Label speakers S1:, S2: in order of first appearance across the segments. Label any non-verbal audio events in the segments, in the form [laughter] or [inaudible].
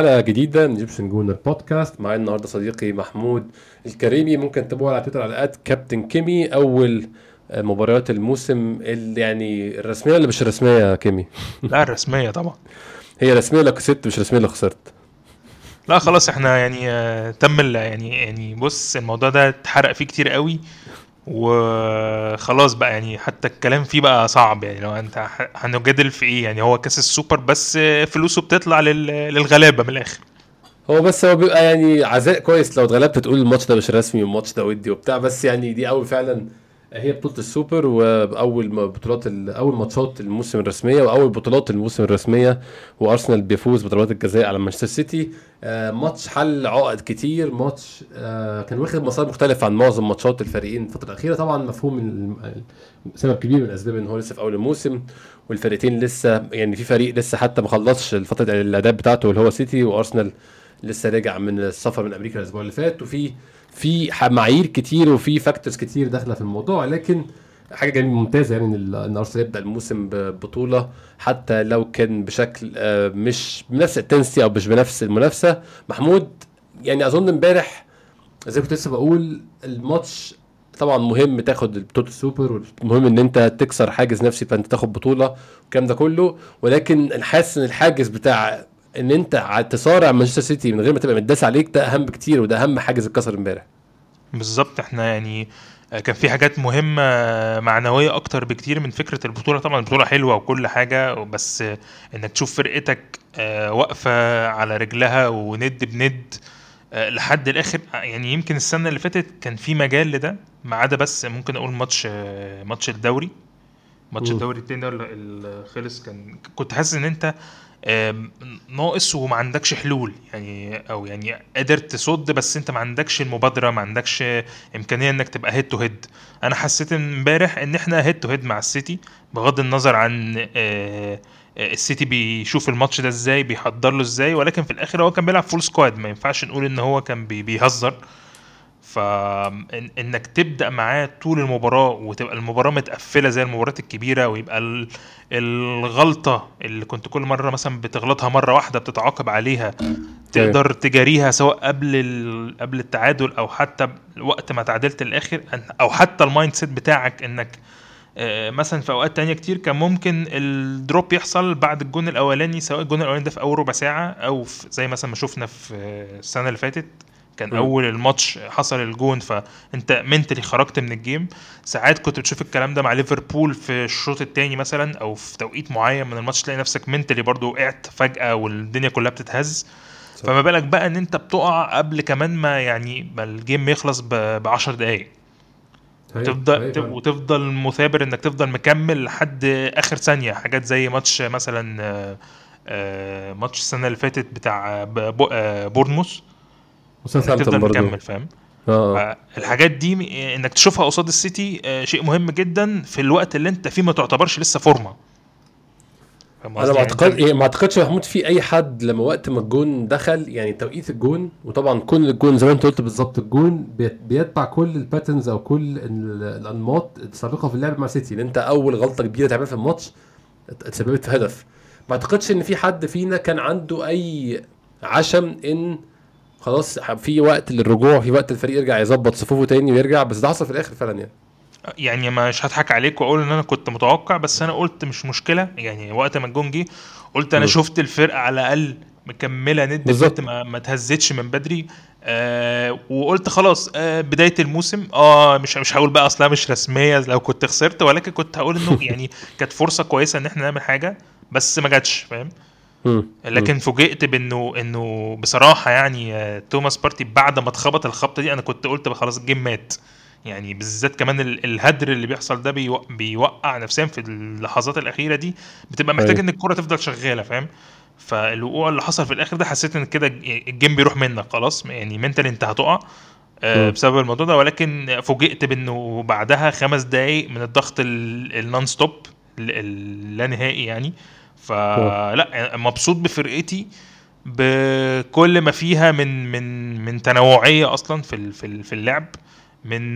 S1: حلقة جديدة من Egyptian Gooner Podcast معايا النهارده صديقي محمود الكريمي. ممكن تتابعوه على تويتر على at كابتن كيمي أول آه، مباريات الموسم اللي يعني الرسمية ولا مش الرسمية يا كيمي؟
S2: لا الرسمية طبعا. [laughs]
S1: هي رسمية لو كسبت مش رسمية لو خسرت.
S2: لا خلاص إحنا يعني آه، تم يعني يعني بص الموضوع ده اتحرق فيه كتير قوي. وخلاص بقى يعني حتى الكلام فيه بقى صعب يعني لو أنت هنجادل في إيه يعني؟ هو كأس السوبر بس فلوسه بتطلع للغلابة من الآخر.
S1: هو بس هو بيبقى يعني عزاء كويس لو اتغلبت تقول الماتش ده مش رسمي والماتش ده ودي وبتاع بس يعني دي اول فعلا هي بطولة السوبر وأول بطولات أول ماتشات الموسم الرسمية وأول بطولات الموسم الرسمية وأرسنال بيفوز بضربات الجزاء على مانشستر سيتي. آه، ماتش حل عقد كتير. ماتش آه، كان واخد مسار مختلف عن معظم ماتشات الفريقين الفترة الأخيرة. طبعا مفهوم سبب كبير من الاسباب إن هو لسه في أول الموسم والفريقين لسه يعني في فريق لسه حتى ما خلصش فتره الاعداد بتاعته اللي هو سيتي وأرسنال لسه راجع من السفر من أمريكا الأسبوع اللي فات وفي في معايير كتير وفي factors كتير داخلة في الموضوع. لكن حاجة جميلة ممتازة يعني إن أرسنال يبدأ الموسم ببطوله حتى لو كان بشكل آه، مش بنفس الـ intensity أو مش بنفس المنافسة. محمود يعني أظن إمبارح زي كنت لسه بقول الماتش طبعا مهم تاخد بطولة السوبر ومهم إن أنت تكسر حاجز نفسي فأنت تاخد بطولة والكلام ده كله. ولكن حاسس ان الحاجز بتاع إن أنت تصارع مانشستر سيتي من غير ما تبقى متداس عليك ده أهم بكتير وده أهم حاجز اتكسر امبارح.
S2: بالظبط. إحنا يعني آه، كان في حاجات مهمة معنوية أكتر بكتير من فكرة البطولة. طبعا البطولة حلوة وكل حاجة بس إنك تشوف فرقتك آه، واقفة على رجلها وند بند آه، لحد الآخر يعني يمكن السنة اللي فاتت كان في مجال لده ما عدا بس ممكن أقول ماتش ماتش الدوري. ماتش الدوري التاني ده اللي خلص كان كنت حاسس إن أنت ناقص وما عندكش حلول. يعني أو يعني قادر تصد بس أنت ما عندكش المبادرة ما عندكش إمكانية إنك تبقى head to head أنا حسيت إمبارح إن إحنا head to head مع السيتي بغض النظر عن آه، آه، السيتي بيشوف الماتش ده إزاي بيحضر له إزاي ولكن في الآخر هو كان بيلعب full squad ما ينفعش نقول إن هو كان بيهزر. فانك تبدأ معاه طول المباراة وتبقى المباراة متقفلة زي المباريات الكبيرة ويبقى الغلطة اللي كنت كل مرة مثلا بتغلطها مرة واحدة بتتعاقب عليها تقدر تجاريها سواء قبل قبل التعادل أو حتى وقت ما تعادلت الآخر أو حتى الـ mindset بتاعك إنك آه، مثلا في أوقات تانية كتير كان ممكن الـ drop يحصل بعد الجون الأولاني سواء الجون الأولاني ده في أول ربع ساعة أو في زي مثلا ما شفنا في السنة اللي فاتت كان م. أول الماتش حصل الجون فأنت mentally خرجت من الـ game. ساعات كنت بتشوف الكلام ده مع ليفربول في الشوط الثاني مثلا أو في توقيت معين من الماتش تلاقي نفسك mentally برضو وقعت فجأة والدنيا كلها بتتهز. صح. فما بالك بقى إن أنت بتقع قبل كمان ما يعني ما الـ game يخلص ب 10 دقائق تفضل وتفضل مثابر إنك تفضل مكمل لحد آخر ثانية. حاجات زي ماتش مثلا آه، آه، ماتش السنة اللي فاتت بتاع آه، بورنموث تفضل مكمل فاهم؟ آه. الحاجات دي إنك تشوفها قصاد السيتي آه، شيء مهم جدا في الوقت اللي أنت فيه ما تعتبرش لسه فورمة.
S1: أنا ما يعني اعتقد يعني ما أعتقدش يا محمود في أي حد لما وقت ما الجون دخل يعني توقيت الجون وطبعا كل الجون زي ما أنت قلت بالظبط الجون بيتبع كل ال patterns أو كل الأنماط السابقه في اللعب مع سيتي ان أنت أول غلطة كبيرة تعملها في الماتش اتسببت في هدف. ما أعتقدش إن في حد فينا كان عنده أي عشم إن خلاص في وقت للرجوع في وقت الفريق يرجع يظبط صفوفه تاني ويرجع بس ده حصل في الآخر فعلا يعني.
S2: يعني مش هضحك عليك وأقول إن أنا كنت متوقع بس أنا قلت مش مشكلة. يعني وقت ما الجون جه قلت أنا م. شفت الفرقة على الأقل مكملة ند بالظبط. ما, ما تهزتش من بدري. آه وقلت خلاص آه بداية الموسم. آه مش مش هقول بقى أصلها مش رسمية لو كنت خسرت ولكن كنت هقول إنه يعني [laughs] كانت فرصة كويسة إن إحنا نعمل حاجة بس ما جاتش فاهم؟ لكن فوجئت بأنه إنه بصراحة يعني آه، توماس بارتي بعد ما اتخبط الخبطة دي أنا كنت قلت خلاص ال game مات. يعني بالذات كمان الهدر اللي بيحصل ده بيوقع نفسيا في اللحظات الأخيرة دي. بتبقى محتاج أيوه. إن الكرة تفضل شغالة فاهم؟ فالوقوع اللي حصل في الآخر ده حسيت إن كده ال game بيروح منك خلاص. يعني mental انت هتقع آه، بسبب الموضوع ده. ولكن فوجئت بأنه بعدها خمس دقايق من الضغط ال non-stop اللانهائي يعني فلا مبسوط بفرقتي بكل ما فيها من من من تنوعية أصلا في في اللعب من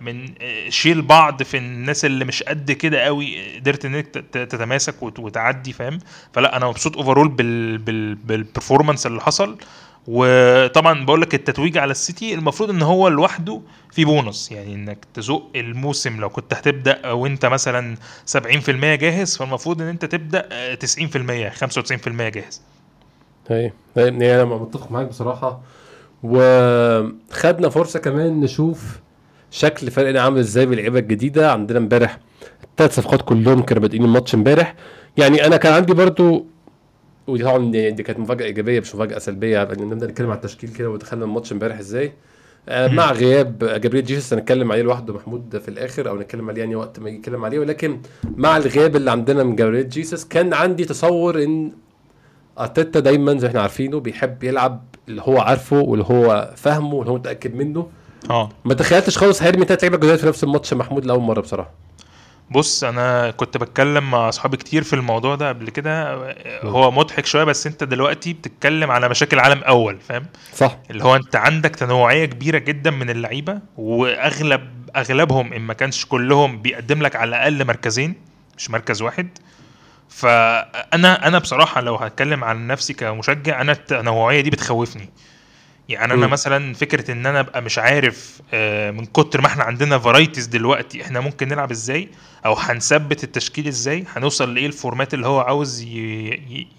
S2: من شيل بعض في الناس اللي مش قد كده قوي قدرت إنك تتماسك وت- وتعدي فاهم؟ فلا أنا مبسوط overall بال بال بال performance اللي حصل. وطبعا بقول لك التتويج على السيتي المفروض إن هو لوحده في بونص يعني إنك تزق الموسم لو كنت هتبدأ وأنت مثلا 70% جاهز فالمفروض إن أنت تبدأ آه، 90% 95% جاهز.
S1: هي أنا متفق معاك بصراحة. وخدنا فرصة كمان نشوف شكل فريقنا عامل إزاي باللعيبة الجديدة. عندنا امبارح الثلاث صفقات كلهم كانوا بادئين الماتش امبارح. يعني أنا كان عندي برضو ودي طبعا دي, دي كانت مفاجأة إيجابية مش مفاجأة سلبية. نبدا نتكلم على التشكيل كده ودخلنا الماتش إمبارح إزاي. آه. مع غياب جابريل جيسوس هنتكلم عليه لوحده محمود في الآخر أو نتكلم عليه يعني وقت ما يتكلم عليه. ولكن مع الغياب اللي عندنا من جابريل جيسوس كان عندي تصور إن أرتيتا دايما زي إحنا عارفينه بيحب يلعب اللي هو عارفه واللي هو فاهمه واللي هو متأكد منه.
S2: آه.
S1: ما تخيلتش خالص هيرمي ثلاث لعيبه جداد في نفس الماتش محمود لأول مرة بصراحة.
S2: بص أنا كنت بتكلم مع أصحابي كتير في الموضوع ده قبل كده. هو مضحك شوية بس أنت دلوقتي بتتكلم على مشاكل عالم أول فاهم؟
S1: صح.
S2: اللي هو أنت عندك تنوعية كبيرة جدا من اللعيبة وأغلب أغلبهم إن ما كانش كلهم بيقدم لك على الأقل مركزين مش مركز واحد. فأنا أنا بصراحة لو هتكلم عن نفسي كمشجع أنا التنوعية دي بتخوفني. يعني أنا
S1: مم.
S2: مثلا فكرة إن أنا أبقى مش عارف آه، من كتر ما إحنا عندنا varieties دلوقتي إحنا ممكن نلعب إزاي؟ أو هنثبت التشكيل إزاي؟ هنوصل لإيه ال format اللي هو عاوز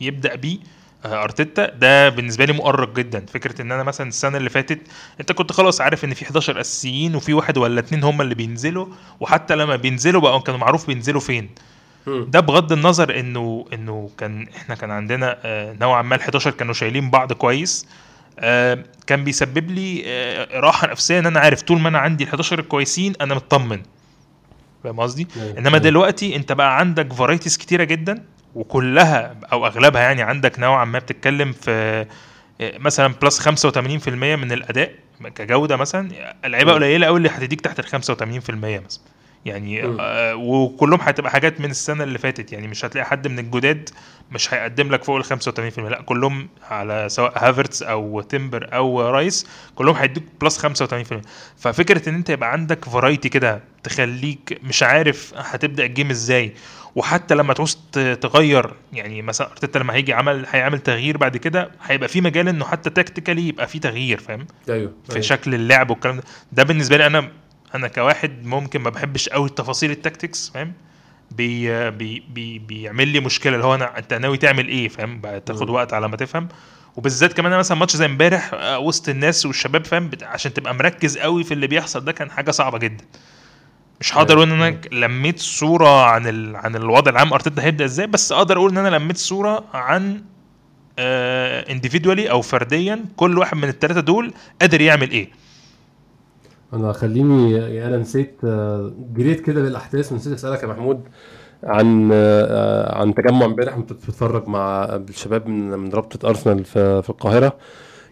S2: يبدأ بيه؟ آه، أرتيتا ده بالنسبة لي مؤرق جدا. فكرة إن أنا مثلا السنة اللي فاتت أنت كنت خلاص عارف إن في 11 أساسيين وفي واحد ولا اتنين هم اللي بينزلوا وحتى لما بينزلوا بقى كانوا معروف بينزلوا فين. ده بغض النظر إنه إنه كان إحنا كان عندنا آه، نوعا ما ال 11 كانوا شايلين بعض كويس. كان بيسبب لي آه، راحة نفسية إن أنا عارف طول ما أنا عندي ال 11 الكويسين أنا مطمن فاهم قصدي؟
S1: أيوة.
S2: إنما
S1: أيوة.
S2: دلوقتي أنت بقى عندك فرايتيز كتيرة جدا وكلها أو أغلبها يعني عندك نوعا ما بتتكلم في آه، مثلا plus 85% من الأداء كجودة مثلا اللعيبه
S1: مم.
S2: قليلة قوي اللي هتديك تحت ال 85% مثلا يعني. آه وكلهم هتبقى حاجات من السنة اللي فاتت. يعني مش هتلاقي حد من الجداد مش هيقدم لك فوق ال 85% لا كلهم على سواء هافرتس أو تمبر أو رايس كلهم هيدوك plus 85% ففكرة إن أنت يبقى عندك variety كده تخليك مش عارف هتبدأ ال game إزاي. وحتى لما تعوز تغير يعني مثلا ارتيتا لما هيجي عمل هيعمل تغيير بعد كده هيبقى في مجال إنه حتى tactically يبقى في تغيير فاهم؟
S1: أيوه
S2: في
S1: أيوة.
S2: شكل اللعب والكلام ده. ده بالنسبة لي أنا أنا كواحد ممكن ما بحبش قوي تفاصيل ال tactics فاهم؟ بي بي بي بيعمل لي مشكلة اللي هو أنا أنت ناوي تعمل إيه؟ فاهم؟ تاخد. وقت على ما تفهم. وبالذات كمان أنا مثلا ماتش زي امبارح آه، وسط الناس والشباب فاهم؟ عشان تبقى مركز قوي في اللي بيحصل ده كان حاجة صعبة جدا. مش هقدر أقول إن أنا لميت صورة عن ال... عن الوضع العام أرتيتا هيبدأ إزاي بس أقدر أقول إن أنا لميت صورة عن انديفيدوالي أو فرديا كل واحد من الثلاثه دول قادر يعمل إيه.
S1: أنا خليني أنا نسيت آه، جريت كده بالاحداث ونسيت أسألك يا محمود عن آه، عن تجمع امبارح كنت بتتفرج مع الشباب من من رابطة أرسنال في القاهرة.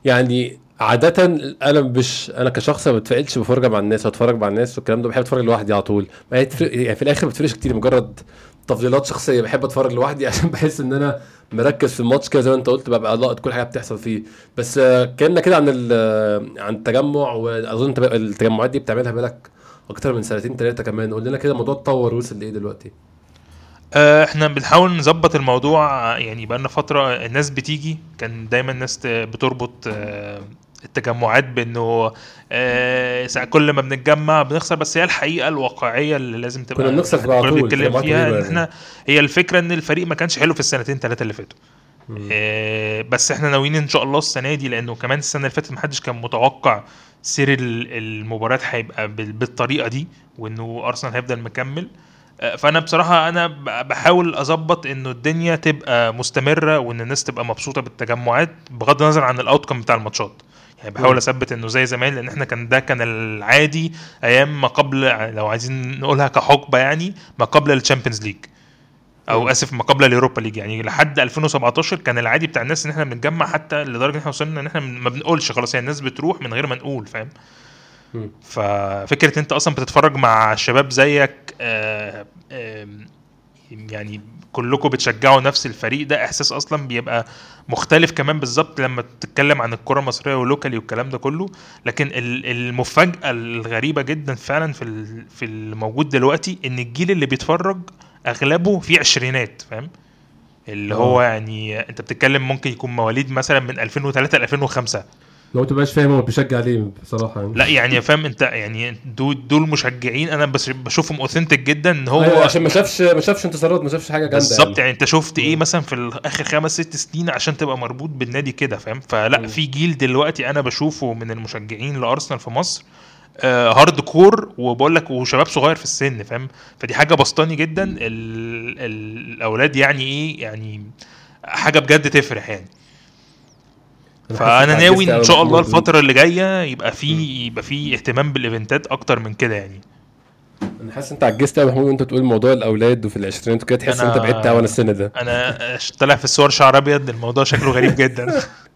S1: يعني عادة أنا مش أنا كشخص ما بتفائلش بفرجة مع الناس اتفرج مع الناس والكلام ده بحب أتفرج لوحدي على طول. ما يعني في الآخر ما بتفرقش كتير مجرد تفضيلات شخصية بحب أتفرج لوحدي [laughs] عشان بحس إن أنا مركز في الماتش كده زي ما أنت قلت ببقى لاقط كل حاجة بتحصل فيه. بس آه، كلمنا كده عن ال- عن التجمع وأظن أنت التجمعات دي بتعملها بالك أكتر من سنتين ثلاثة كمان. قول لنا كده الموضوع اتطور وصل لإيه دلوقتي؟
S2: آه، إحنا بنحاول نظبط الموضوع آه، يعني بقالنا فترة الناس بتيجي كان دايما الناس بتربط آه، التجمعات بانه آه، كل ما بنتجمع بنخسر بس هي الحقيقة الواقعية اللي لازم تبقى
S1: كنا بنخسر على طول،
S2: بنتكلم فيها
S1: إن.
S2: إحنا هي الفكرة إن الفريق ما كانش حلو في السنتين ثلاثة اللي فاتوا. آه، بس إحنا ناويين إن شاء الله السنة دي لأنه كمان السنة اللي فاتت محدش كان متوقع سير ال- المباريات هيبقى بال- بالطريقة دي وإنه أرسنال هيفضل مكمل. آه، فأنا بصراحة أنا بحاول أظبط إنه الدنيا تبقى مستمرة وإن الناس تبقى مبسوطة بالتجمعات بغض النظر عن الاوتكم بتاع الماتشات. يعني بحاول. أثبت إنه زي زمان لأن إحنا كان ده كان العادي أيام ما قبل لو عايزين نقولها كحقبة يعني ما قبل الشامبيونز ليج
S1: أو.
S2: آسف ما قبل اليوروبا ليج يعني لحد 2017 كان العادي بتاع الناس إن إحنا بنتجمع حتى لدرجة إن إحنا وصلنا إن إحنا ما بنقولش خلاص يعني الناس بتروح من غير ما نقول فاهم. ففكرة إنت أصلا بتتفرج مع شباب زيك آه، آم، يعني كلكم بتشجعوا نفس الفريق ده إحساس أصلا بيبقى مختلف كمان بالظبط لما تتكلم عن الكرة المصرية ولوكالي والكلام ده كله لكن ال- المفاجأة الغريبة جدا فعلا في في الموجود دلوقتي إن الجيل اللي بيتفرج أغلبه في عشرينات فاهم اللي هو
S1: آه.
S2: يعني أنت بتتكلم ممكن يكون مواليد مثلا من 2003 ل 2005
S1: لو انت مبقاش فاهم هو بيشجع ليه بصراحة يعني.
S2: لا يعني فاهم انت يعني دول دول مشجعين أنا بس بشوفهم اوثنتك جدا إن هو
S1: أيوة عشان ما شافش ما شافش انتصارات ما شافش حاجة جامدة
S2: بالظبط يعني. انت شفت إيه مثلا في آخر خمس ست سنين عشان تبقى مربوط بالنادي كده فاهم؟ فلا
S1: مم.
S2: في جيل دلوقتي أنا بشوفه من المشجعين لأرسنال في مصر آه hardcore وبقول لك وشباب صغير في السن فاهم؟ فدي حاجة بسطاني جدا ال ال الأولاد يعني إيه يعني حاجة بجد تفرح يعني.
S1: فأنا
S2: ناوي
S1: إن
S2: شاء الله. الفترة اللي جاية يبقى في يبقى في اهتمام بالإيفنتات أكتر من كده يعني.
S1: أنا حاسس أنت عجزت قوي يا محمود وأنت تقول موضوع الأولاد وفي العشرينات وكده تحس أنت بعدت قوي عن السن ده.
S2: أنا طالع في الصور شعر أبيض الموضوع شكله غريب جدا. [laughs]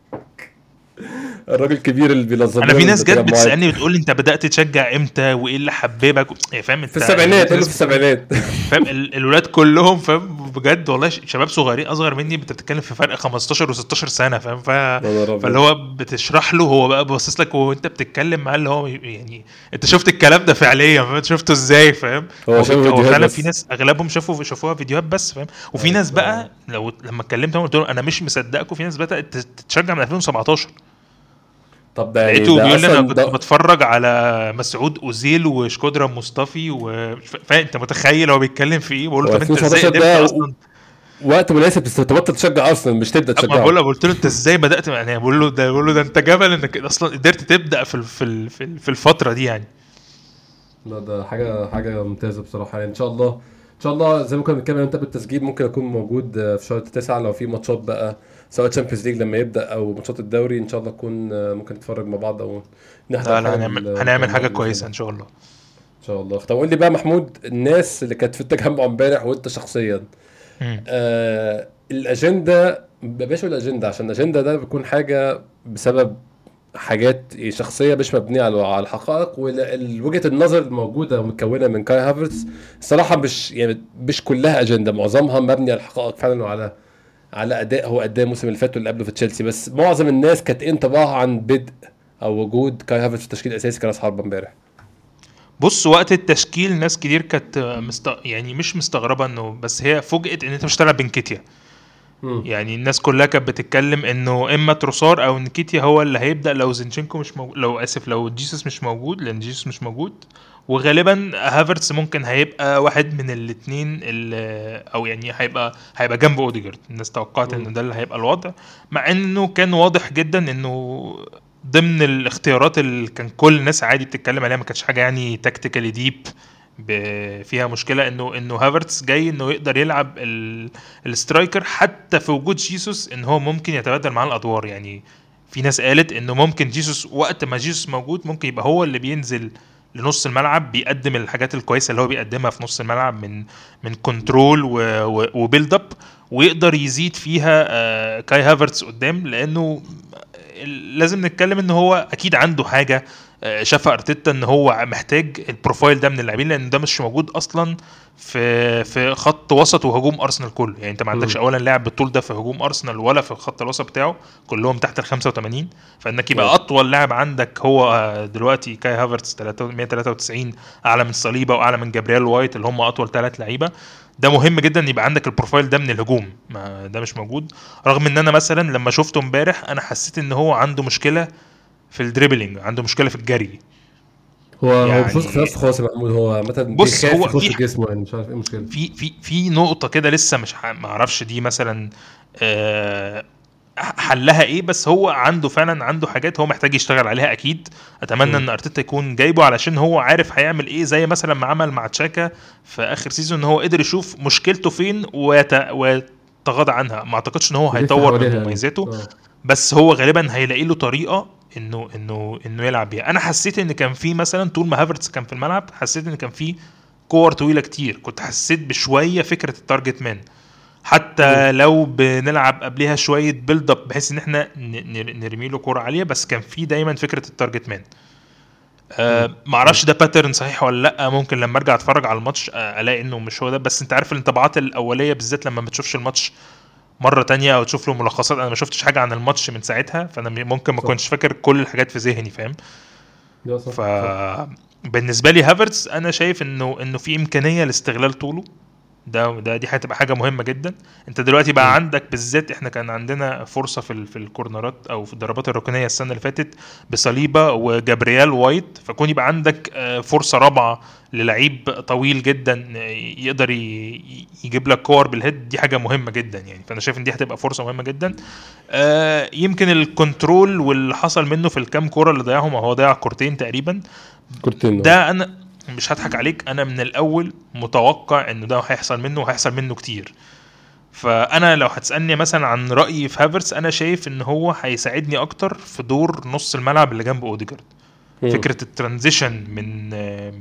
S1: الراجل الكبير اللي بينظم أنا
S2: في ناس جت. بتسألني بتقول لي أنت بدأت تشجع إمتى وإيه اللي حببك؟ يعني فاهم أنت؟
S1: في السبعينات في السبعينات. [laughs]
S2: فاهم؟ ال- الولاد كلهم فاهم؟ بجد والله شباب صغيرين أصغر مني أنت بتتكلم في فرق 15 و16 سنة فاهم؟ ف... فاللي هو بتشرح له هو بقى باصص لك وانت بتتكلم معاه اللي هو يعني أنت شفت الكلام ده فعليا فاهم؟ شفته إزاي فاهم؟
S1: هو
S2: هو فعلا. في ناس أغلبهم شافوا شافوها فيديوهات بس فاهم؟ وفي
S1: أيوة.
S2: ناس بقى لو لما اتكلمت قلت له أنا مش مصدقكم في ناس بدأت تتشجع من 2017
S1: طب ده
S2: لقيته بيقول لي
S1: أنا
S2: كنت
S1: ده-
S2: بتفرج على مسعود أوزيل وشكودرا مصطفي و فانت متخيل هو بيتكلم في إيه؟ بقول له طب أنت إزاي
S1: 2017
S2: قدرت أصلا؟
S1: وقت مناسب تبطل تشجع أصلا مش
S2: تبدأ
S1: تشجع
S2: بقول له قلت له أنت إزاي بدأت؟ يعني بقول له ده بقول له ده أنت جبل إنك أصلا قدرت تبدأ في في في ال- في الفترة دي يعني.
S1: لا ده حاجة حاجة ممتازة بصراحة. يعني إن شاء الله إن شاء الله زي ما كنا بنتكلم أنت بالتسجيل ممكن أكون موجود في شهر 9 لو في ماتشات بقى. سواء تشامبيونز ليج لما يبدأ أو ماتشات الدوري إن شاء الله نكون آه، ممكن نتفرج مع بعض أو نحضر
S2: لا هنعمل هنعمل حاجة
S1: كويسة.
S2: إن شاء الله
S1: إن شاء الله طب قول لي بقى محمود الناس اللي كانت في التجمع امبارح وإنت شخصيا. آه الأجندة بلاش أقول الاجنده عشان الأجندة ده بيكون حاجة بسبب حاجات شخصية مش مبنية على على الحقائق ووجهه النظر الموجوده ومتكونة من كاي هافرتس الصراحه مش يعني مش كلها أجندة معظمها مبني على الحقائق فعلا وعلى على أداء هو اداء الموسم اللي فات واللي قبله في تشيلسي. بس معظم الناس كانت إيه انطباعها عن بدء أو وجود كاي هافرتس في التشكيل الأساسي كراس حربة امبارح.
S2: بص وقت التشكيل ناس كتير كانت مست... يعني مش مستغربة إنه بس هي فوجئت إن أنت مش هتلعب بنكيتيا. يعني الناس كلها كانت بتتكلم إنه إما تروسار أو نكيتيا هو اللي هيبدأ لو زينشينكو مش موجود لو آسف لو جيسوس مش موجود لأن جيسوس مش موجود وغالبا هافرتس ممكن هيبقى واحد من الاثنين أو يعني هيبقى هيبقى جنب أوديجارد الناس توقعت. إن ده اللي هيبقى الوضع مع إنه كان واضح جدا إنه ضمن الاختيارات اللي كان كل الناس عادي بتتكلم عليها ما كانتش حاجة يعني tactically deep فيها مشكلة انه إنه هافرتس جاي إنه يقدر يلعب ال- ال striker حتى في وجود جيسوس إن هو ممكن يتبادل معاه الأدوار يعني في ناس قالت إنه ممكن جيسوس وقت ما جيسوس موجود ممكن يبقى هو اللي بينزل لنص الملعب بيقدم الحاجات الكويسة اللي هو بيقدمها في نص الملعب من من control و build up ويقدر يزيد فيها آه، كاي هافرتس قدام لأنه لازم نتكلم إن هو أكيد عنده حاجة آه، شافها أرتيتا إن هو محتاج ال profile ده من اللاعبين لأن ده مش موجود أصلا في في خط وسط وهجوم أرسنال كله. يعني أنت ما عندكش. ولا لاعب بالطول ده في هجوم أرسنال ولا في خط الوسط بتاعه كلهم تحت ال 85 فإنك يبقى. أطول لاعب عندك هو آه، دلوقتي كاي هافرتس 193 أعلى من صليبة وأعلى من جابرييل وايت اللي هم أطول ثلاث لعيبة. ده مهم جدا يبقى عندك ال profile ده من الهجوم. ما ده مش موجود. رغم إن أنا مثلا لما شفته إمبارح أنا حسيت إن هو عنده مشكلة في ال dribbling عنده مشكلة في الجري
S1: هو هو
S2: يعني-
S1: واثق في نفسه خالص يا محمود هو مثلا
S2: بص، هو في-
S1: جسمه يعني مش عارف إيه المشكلة
S2: في في في نقطة كده لسه مش ما أعرفش دي مثلا آه، حلها إيه بس هو عنده فعلا عنده حاجات هو محتاج يشتغل عليها أكيد أتمنى
S1: مم.
S2: إن أرتيتا يكون جايبه علشان هو عارف هيعمل إيه زي مثلا ما عمل مع تشاكا في آخر season إن هو قدر يشوف مشكلته فين ويت... ويتغاضى عنها ما أعتقدش إن هو هيطور من
S1: يعني.
S2: مميزاته
S1: آه.
S2: بس هو غالبا هيلاقي له طريقة إنه إنه إنه يلعب بيها. أنا حسيت إن كان في مثلا طول ما هافرتس كان في الملعب حسيت إن كان في كور طويلة كتير. كنت حسيت بشوية فكرة ال target man حتى لو بنلعب قبلها شوية build up بحيث إن إحنا نرمي له كورة عالية بس كان في دايما فكرة ال target man ما أعرفش ده pattern صحيح ولا لأ. ممكن لما أرجع أتفرج على الماتش آه ألاقي إنه مش هو ده. بس أنت عارف الانطباعات الأولية بالذات لما ما بتشوفش الماتش مرة تانية أو تشوف له ملخصات أنا ما شفتش حاجة عن الماتش من ساعتها فأنا ممكن ما. كنتش فاكر كل الحاجات في ذهني فاهم. ف بالنسبة لي هافرتس أنا شايف إنه إنه في إمكانية لاستغلال طوله ده ده دي هتبقى حاجة مهمة جدا أنت دلوقتي بقى. عندك بالذات إحنا كان عندنا فرصة في في ال corners ات أو في الضربات الركنية السنة اللي فاتت بصليبة وجابريال وايت فكون يبقى عندك آه، فرصة رابعة للعيب طويل جدا آه، يقدر يجيب لك كور بال head دي حاجة مهمة جدا يعني. فأنا شايف إن دي هتبقى فرصة مهمة جدا. آه، يمكن ال control واللي حصل منه في الكام كورة اللي ضيعهم هو ضيع كورتين تقريبا.
S1: كورتين
S2: ده أنا مش هضحك عليك أنا من الأول متوقع انه ده هيحصل منه وهيحصل منه كتير. فأنا لو هتسألني مثلا عن رايي في هافرتس أنا شايف إن هو هيساعدني أكتر في دور نص الملعب اللي جنب أوديجارد.
S1: فكرة
S2: ال transition من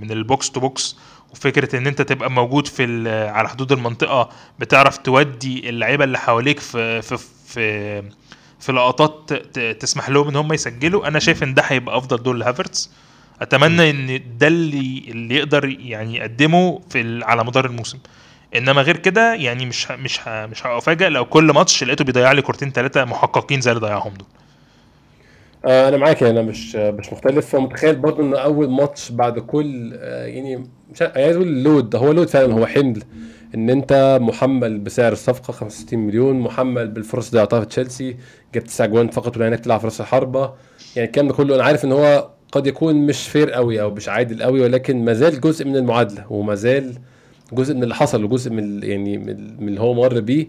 S2: من ال box to box وفكرة إن أنت تبقى موجود في على حدود المنطقة بتعرف تودي اللعيبة اللي حواليك في في في في لقطات تسمح لهم إن هم يسجلوا. أنا شايف إن ده هيبقى أفضل دور لهافرتس. أتمنى إن ده اللي اللي يقدر يعني يقدمه في على مدار الموسم. إنما غير كده يعني مش ه- مش ه- مش هافاجئ لو كل ماتش لقيته بيضيع لي كورتين ثلاثة محققين زي اللي ضيعهم دول.
S1: آه أنا معاك يعني أنا مش آه، مش مختلف. ومتخيل برضه إن أول ماتش بعد كل آه يعني مش عايز عايز أقول لود. هو لود فعلا هو حمل. إن أنت محمل بسعر الصفقة 65 مليون محمل بالفرص اللي ضيعتها في تشيلسي جبت تسع جوان فقط ولا انك تلعب في راس الحربة. يعني الكلام ده كله أنا عارف إن هو قد يكون مش فير قوي أو مش عادل قوي ولكن ما زال جزء من المعادلة وما زال جزء من اللي حصل وجزء من يعني من اللي هو مر بيه.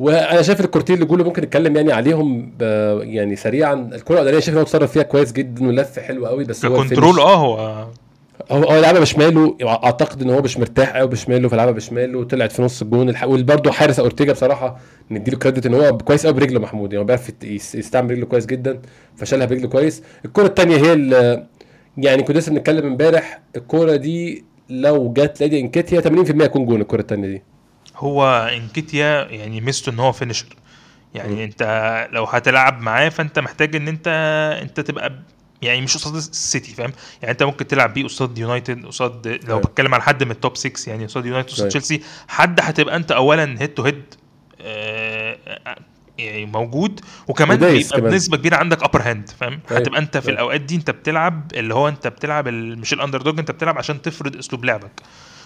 S1: وأنا شايف الكورتين اللي جوله ممكن نتكلم يعني عليهم يعني سريعا الكرة الأولانية شايف إن هو اتصرف فيها كويس جدا ولف حلو قوي بس هو
S2: ال
S1: finish-
S2: آه هو
S1: هو هو لعبها بشماله أعتقد إن هو مش مرتاح قوي بشماله فلعبها بشماله طلعت في نص الجون. وبرده حارس أورتيجا بصراحة نديله credit إن هو كويس قوي برجله محمود يعني هو بيعرف يستعمل رجله كويس جدا فشالها برجله كويس. الكرة الثانية هي يعني كنا لسه بنتكلم امبارح الكرة دي لو جت لإيدي إنكيتيا 80% يكون جون الكرة الثانية دي.
S2: هو انكيتيا يعني ميزته إن هو finisher يعني
S1: مم.
S2: أنت لو هتلعب معاه فأنت محتاج إن أنت أنت تبقى يعني مش قصاد السيتي فاهم يعني أنت ممكن تلعب بيه قصاد يونايتد قصاد لو
S1: أيوة.
S2: بتكلم على حد من ال top 6 يعني قصاد يونايتد قصاد
S1: أيوة.
S2: تشيلسي حد هتبقى أنت اولا head to head يعني موجود وكمان بيبقى. بنسبة كبيرة عندك upper hand فاهم
S1: أيوة.
S2: هتبقى أنت في
S1: أيوة.
S2: الأوقات دي أنت بتلعب اللي هو أنت بتلعب مش ال underdog أنت بتلعب عشان تفرض أسلوب لعبك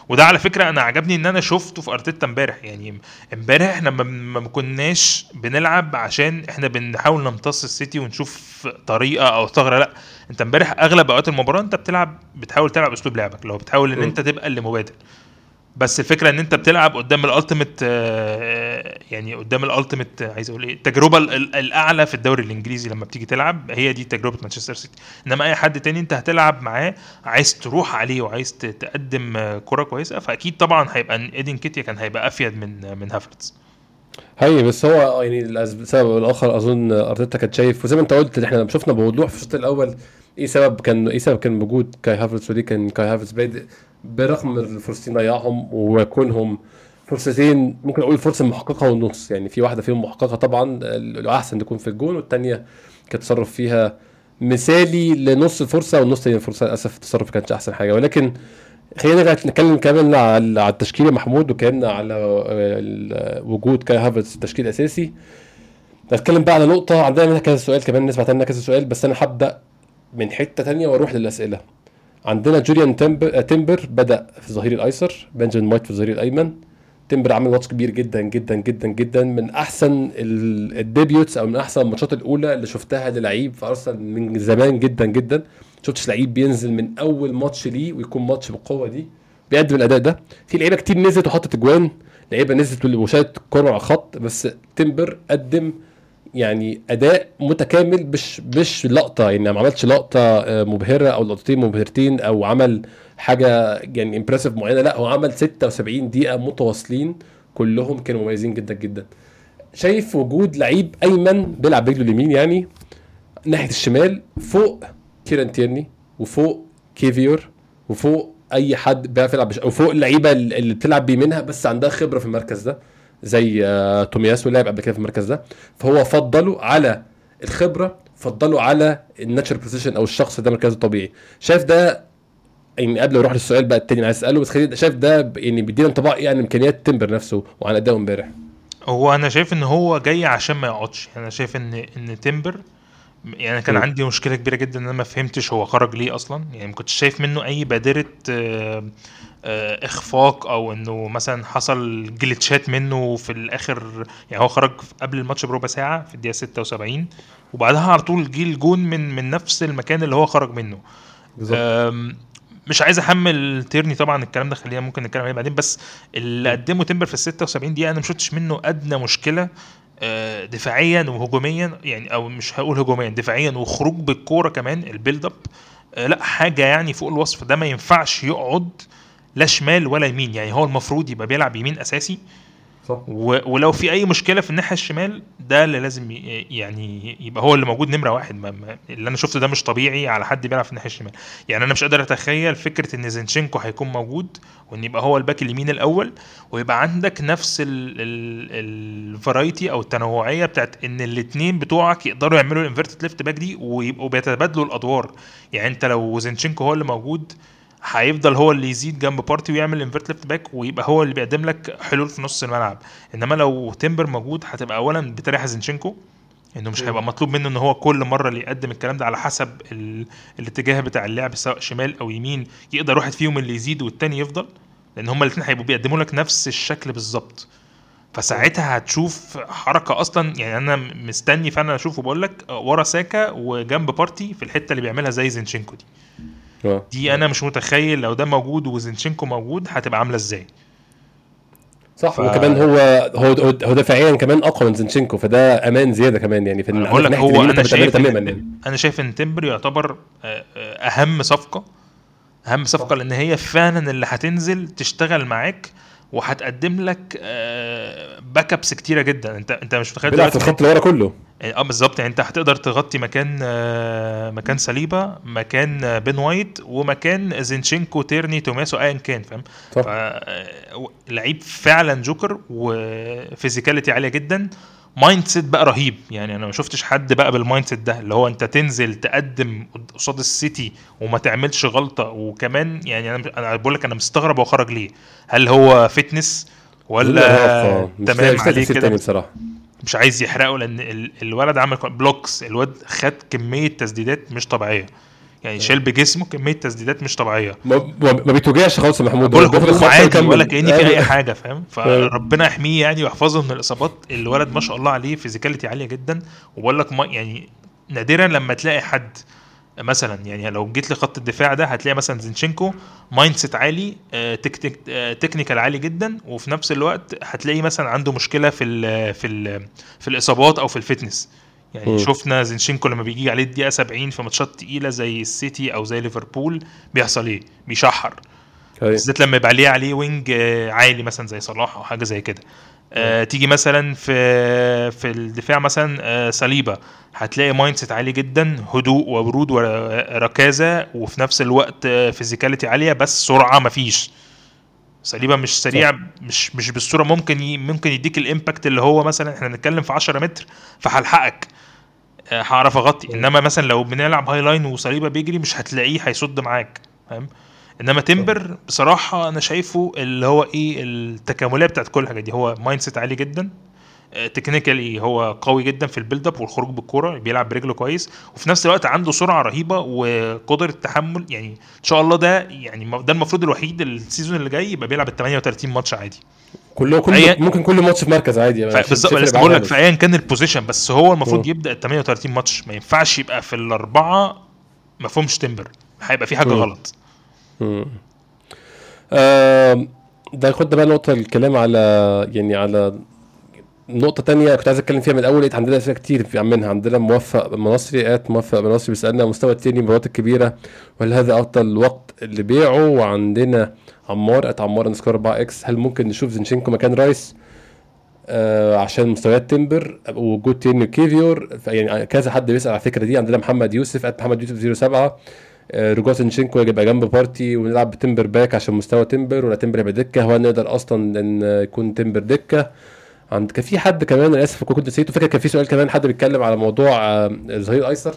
S2: وده على فكرة أنا عجبني إن أنا شفته في أرتيتا امبارح. يعني امبارح إحنا ما- كناش بنلعب عشان إحنا بنحاول نمتص السيتي ونشوف طريقة أو ثغره لأ أنت امبارح أغلب أوقات المباراة أنت بتلعب بتحاول تلعب أسلوب لعبك لو بتحاول
S1: إن.
S2: أنت تبقى اللي مبادر بس الفكرة إن أنت بتلعب قدام ال ultimate يعني قدام ال ultimate عايز أقول إيه التجربة ال- ال- الأعلى في الدوري الإنجليزي لما بتيجي تلعب هي دي تجربة مانشستر سيتي. إنما أي حد تاني أنت هتلعب معاه عايز تروح عليه وعايز تقدم آه، كرة كويسة فأكيد طبعا هيبقى ايدي نكيتيا كان هيبقى أفيد من من هافرتس.
S1: هي بس هو يعني السبب الآخر أظن أرتيتا كان شايف وزي ما أنت قلت إحنا شفنا بوضوح في الشوط الأول. إيه سبب؟ كان إيه سبب؟ كان وجود كاي هافرتس ودي كان كاي هافرتس بادئ برغم الفرصتين ضيعهم وكونهم فرصتين ممكن أقول فرصة محققة ونص. يعني في واحدة فيهم محققة طبعا الأحسن تكون في الجون والثانيه كان تصرف فيها مثالي لنص الفرصة والنص الثاني الفرصه للأسف التصرف كانش أحسن حاجة. ولكن خلينا نتكلم كمان على التشكيل محمود وكلامنا على ال- وجود كاي هافرتس تشكيل اساسي نتكلم بقى على نقطة عندنا منها كذا سؤال كمان الناس بعتلنا كذا سؤال بس أنا هبدأ من حتة تانية وأروح للأسئلة. عندنا جوليان تمبر, تمبر بدأ في الظهير الأيسر بنجامين وايت في الظهير الأيمن. تمبر عمل ماتش كبير جدا جدا جدا جدا من أحسن ال- ال debuts أو من أحسن الماتشات الأولى اللي شفتها للعيب في أرسنال من زمان جدا جدا. شفتش لعيب بينزل من أول ماتش ليه ويكون ماتش بالقوة دي؟ بيقدم الأداء ده. في لعيبة كتير نزلت وحطت أجوان. لعيبة نزلت وشالت الكورة على الخط. بس تمبر قدم يعني أداء متكامل مش مش لقطة. يعني ما عملش لقطة آه، مبهرة أو لقطتين مبهرتين أو عمل حاجة يعني impressive معينة. لا هو عمل 76 دقيقة متواصلين. كلهم كانوا مميزين جدا جدا. شايف وجود لعيب أيمن بيلعب برجله اليمين يعني ناحية الشمال فوق كيران تيرني وفوق كيفيور وفوق أي حد بيعرف يلعب بش... أو فوق اللعيبه اللي بتلعب بيمينها بس عندها خبرة في المركز ده زي آه، تومياسو لعب قبل كده في المركز ده. فهو فضله على الخبرة فضله على ال natural position أو الشخص ده مركزه الطبيعي. شايف ده يعني قبل ما أروح للسؤال بقى التاني اللي عايز أسأله بس خليني شايف ده يعني بيدينا انطباع إيه عن إمكانيات تمبر نفسه وعن أدائه امبارح.
S2: هو أنا شايف إن هو جاي عشان ما يقعدش. أنا شايف إن إن تمبر يعني كان. عندي مشكلة كبيرة جدا إن أنا ما فهمتش هو خرج ليه أصلا. يعني ما كنتش شايف منه أي بادرة آه، آه، إخفاق أو إنه مثلا حصل جلitchات منه في الآخر. يعني هو خرج قبل الماتش بربع ساعة في الدقيقة 76 وبعدها على طول جه الجون من من نفس المكان اللي هو خرج منه. مش عايز أحمل تيرني طبعا الكلام ده خلينا ممكن نتكلم عليه بعدين بس اللي قدمه تمبر في ال 76 دقيقة أنا ما شفتش منه أدنى مشكلة. دفاعيا وهجوميا يعني أو مش هقول هجوميا دفاعيا وخروج بالكورة كمان ال build up آه، لا حاجة يعني فوق الوصف. ده ما ينفعش يقعد لا شمال ولا يمين. يعني هو المفروض يبقى بيلعب يمين أساسي.
S1: صح.
S2: ولو في أي مشكلة في الناحية الشمال ده اللي لازم يعني يبقى هو اللي موجود نمرة واحد. ما اللي أنا شفته ده مش طبيعي على حد بيلعب في الناحية الشمال. يعني أنا مش قادر أتخيل فكرة إن زينشينكو هيكون موجود وإن يبقى هو الباك اليمين الأول ويبقى عندك نفس ال variety أو التنوعية بتاعت إن الاثنين بتوعك يقدروا يعملوا ال inverted left back دي ويبقوا بيتبادلوا الأدوار. يعني أنت لو زينشينكو هو اللي موجود هيفضل هو اللي يزيد جنب بارتي ويعمل invert left back ويبقى هو اللي بيقدم لك حلول في نص الملعب. إنما لو تمبر موجود هتبقى اولا بتريح زينشينكو إنه مش هيبقى مطلوب منه إن هو كل مرة اللي يقدم الكلام ده على حسب ال... الاتجاه بتاع اللعب سواء شمال أو يمين يقدر واحد فيهم اللي يزيد والتاني يفضل لأن هما الاثنين هيبقوا بيقدموا لك نفس الشكل بالظبط. فساعتها هتشوف حركة أصلا يعني أنا مستني فعلا أشوفه بقول لك ورا ساكا وجنب بارتي في الحتة اللي بيعملها زي زينشينكو دي.
S1: آه.
S2: دي أنا مش متخيل لو ده موجود وزينشينكو موجود هتبقى عاملة إزاي.
S1: صح
S2: ف-
S1: وكمان هو هو هو دفاعيا كمان أقوى من زينشينكو فده أمان زيادة كمان يعني في
S2: أنا
S1: إن
S2: بقول لك هو
S1: أنا
S2: شايف
S1: تماما
S2: إن
S1: يعني.
S2: أنا شايف إن تمبر يعتبر آه، آه، أهم صفقة أهم صفقة لأن هي فعلا اللي هتنزل تشتغل معاك وهتقدم لك back ups كتيرة جدا. انت انت مش متخيل
S1: في
S2: دلوقتي
S1: الخط اللي ورا كله
S2: آه بالظبط. يعني انت هتقدر تغطي مكان آه، مكان ساليبا مكان آه، بين وايت ومكان زينشينكو تيرني تومياسو ايا كان فاهم؟ آه، لعيب فعلا joker و physicality عالية جدا. mindset بقى رهيب. يعني أنا ما شفتش حد بقى بال mindset ده اللي هو أنت تنزل تقدم قصاد السيتي وما تعملش غلطة. وكمان يعني أنا أنا بقول لك أنا مستغرب هو خرج ليه. هل هو fitness ولا تمام
S1: مش
S2: عليه كده؟
S1: بصراحة.
S2: مش عايز يحرقه لأن ال- الولد عمل blocks الواد خد كمية تسديدات مش طبيعية. يعني شال بجسمه كمية تسديدات مش طبيعية.
S1: ما, بيتوجعش خالص يا محمود.
S2: بقول لك عادي. ولا كأن في. اي حاجة فاهم؟ [laughs] فربنا يحميه يعني ويحفظه من الإصابات الولد ما شاء الله عليه physicality عالية جدا. وبقول لك يعني نادرا لما تلاقي حد مثلا يعني لو جيت لخط الدفاع ده هتلاقي مثلا زينشينكو mindset عالي آه، تكتيك آه، technical عالي جدا. وفي نفس الوقت هتلاقي مثلا عنده مشكلة في ال في ال في الإصابات أو في ال fitness يعني
S1: مم.
S2: شفنا زينشينكو لما بيجي عليه الدقيقة 70 في ماتشات تقيلة زي السيتي أو زي ليفربول بيحصل إيه؟ بيشحر.
S1: أيوة.
S2: بالذات لما يبقى عليه عليه wing آه، عالي مثلا زي صلاح أو حاجة زي كده. آه تيجي مثلا في في الدفاع مثلا آه صليبة هتلاقي mindset عالي جدا هدوء وبرود وركازه وفي نفس الوقت physicality عالية بس سرعة مفيش صليبة مش سريع مش مش بالصورة ممكن ي... ممكن يديك ال impact اللي هو مثلا إحنا بنتكلم في 10 متر فهلحقك. آه، هعرف أغطي. إنما مثلا لو بنلعب high line وصليبة بيجري مش هتلاقيه هيصد معاك فاهم؟ إنما تمبر بصراحة أنا شايفه اللي هو إيه التكاملية بتاعت كل الحاجات دي. هو mindset عالي جدا technically هو قوي جدا في ال build up والخروج بالكورة بيلعب برجله كويس وفي نفس الوقت عنده سرعة رهيبة وقدرة تحمل. يعني إن شاء الله ده يعني ده المفروض الوحيد ال season اللي جاي يبقى بيلعب ال 38 ماتش عادي.
S1: كله كل
S2: أي-
S1: ممكن كل ماتش في مركز عادي يعني مش
S2: بالظبط بقول لك. في ايا كان ال position بس هو المفروض. يبدأ ال 38 ماتش ما ينفعش يبقى في الأربعة ما فيهمش تمبر هيبقى في حاجة
S1: مم.
S2: غلط
S1: مم. آم، ده ياخدنا بقى نقطة الكلام على يعني على نقطة تانية كنت عايز أتكلم فيها من الأول لقيت عندنا أسئلة كتير في منها عندنا موفق مناصري at موفق مناصري بيسألنا المستوى التاني المباريات الكبيرة وهل هذا أفضل وقت اللي بيعه وعندنا عمار at عمار underscore 4 x. هل ممكن نشوف زينشينكو مكان رايس؟ آه عشان مستويات تمبر وجود تيرني وكيفيور يعني كذا حد بيسأل على الفكرة دي. عندنا محمد يوسف at محمد يوسف 07 آه، رجوع زينشينكو يبقى جنب بارتي ونلعب بتمبر back عشان مستوى تمبر ولا تمبر يبقى دكة؟ هو نقدر أصلا إن يكون تمبر دكة؟ عند كان في حد كمان أنا آسف كنت نسيته. فاكر كان في سؤال كمان حد بيتكلم على موضوع آه، الظهير الايسر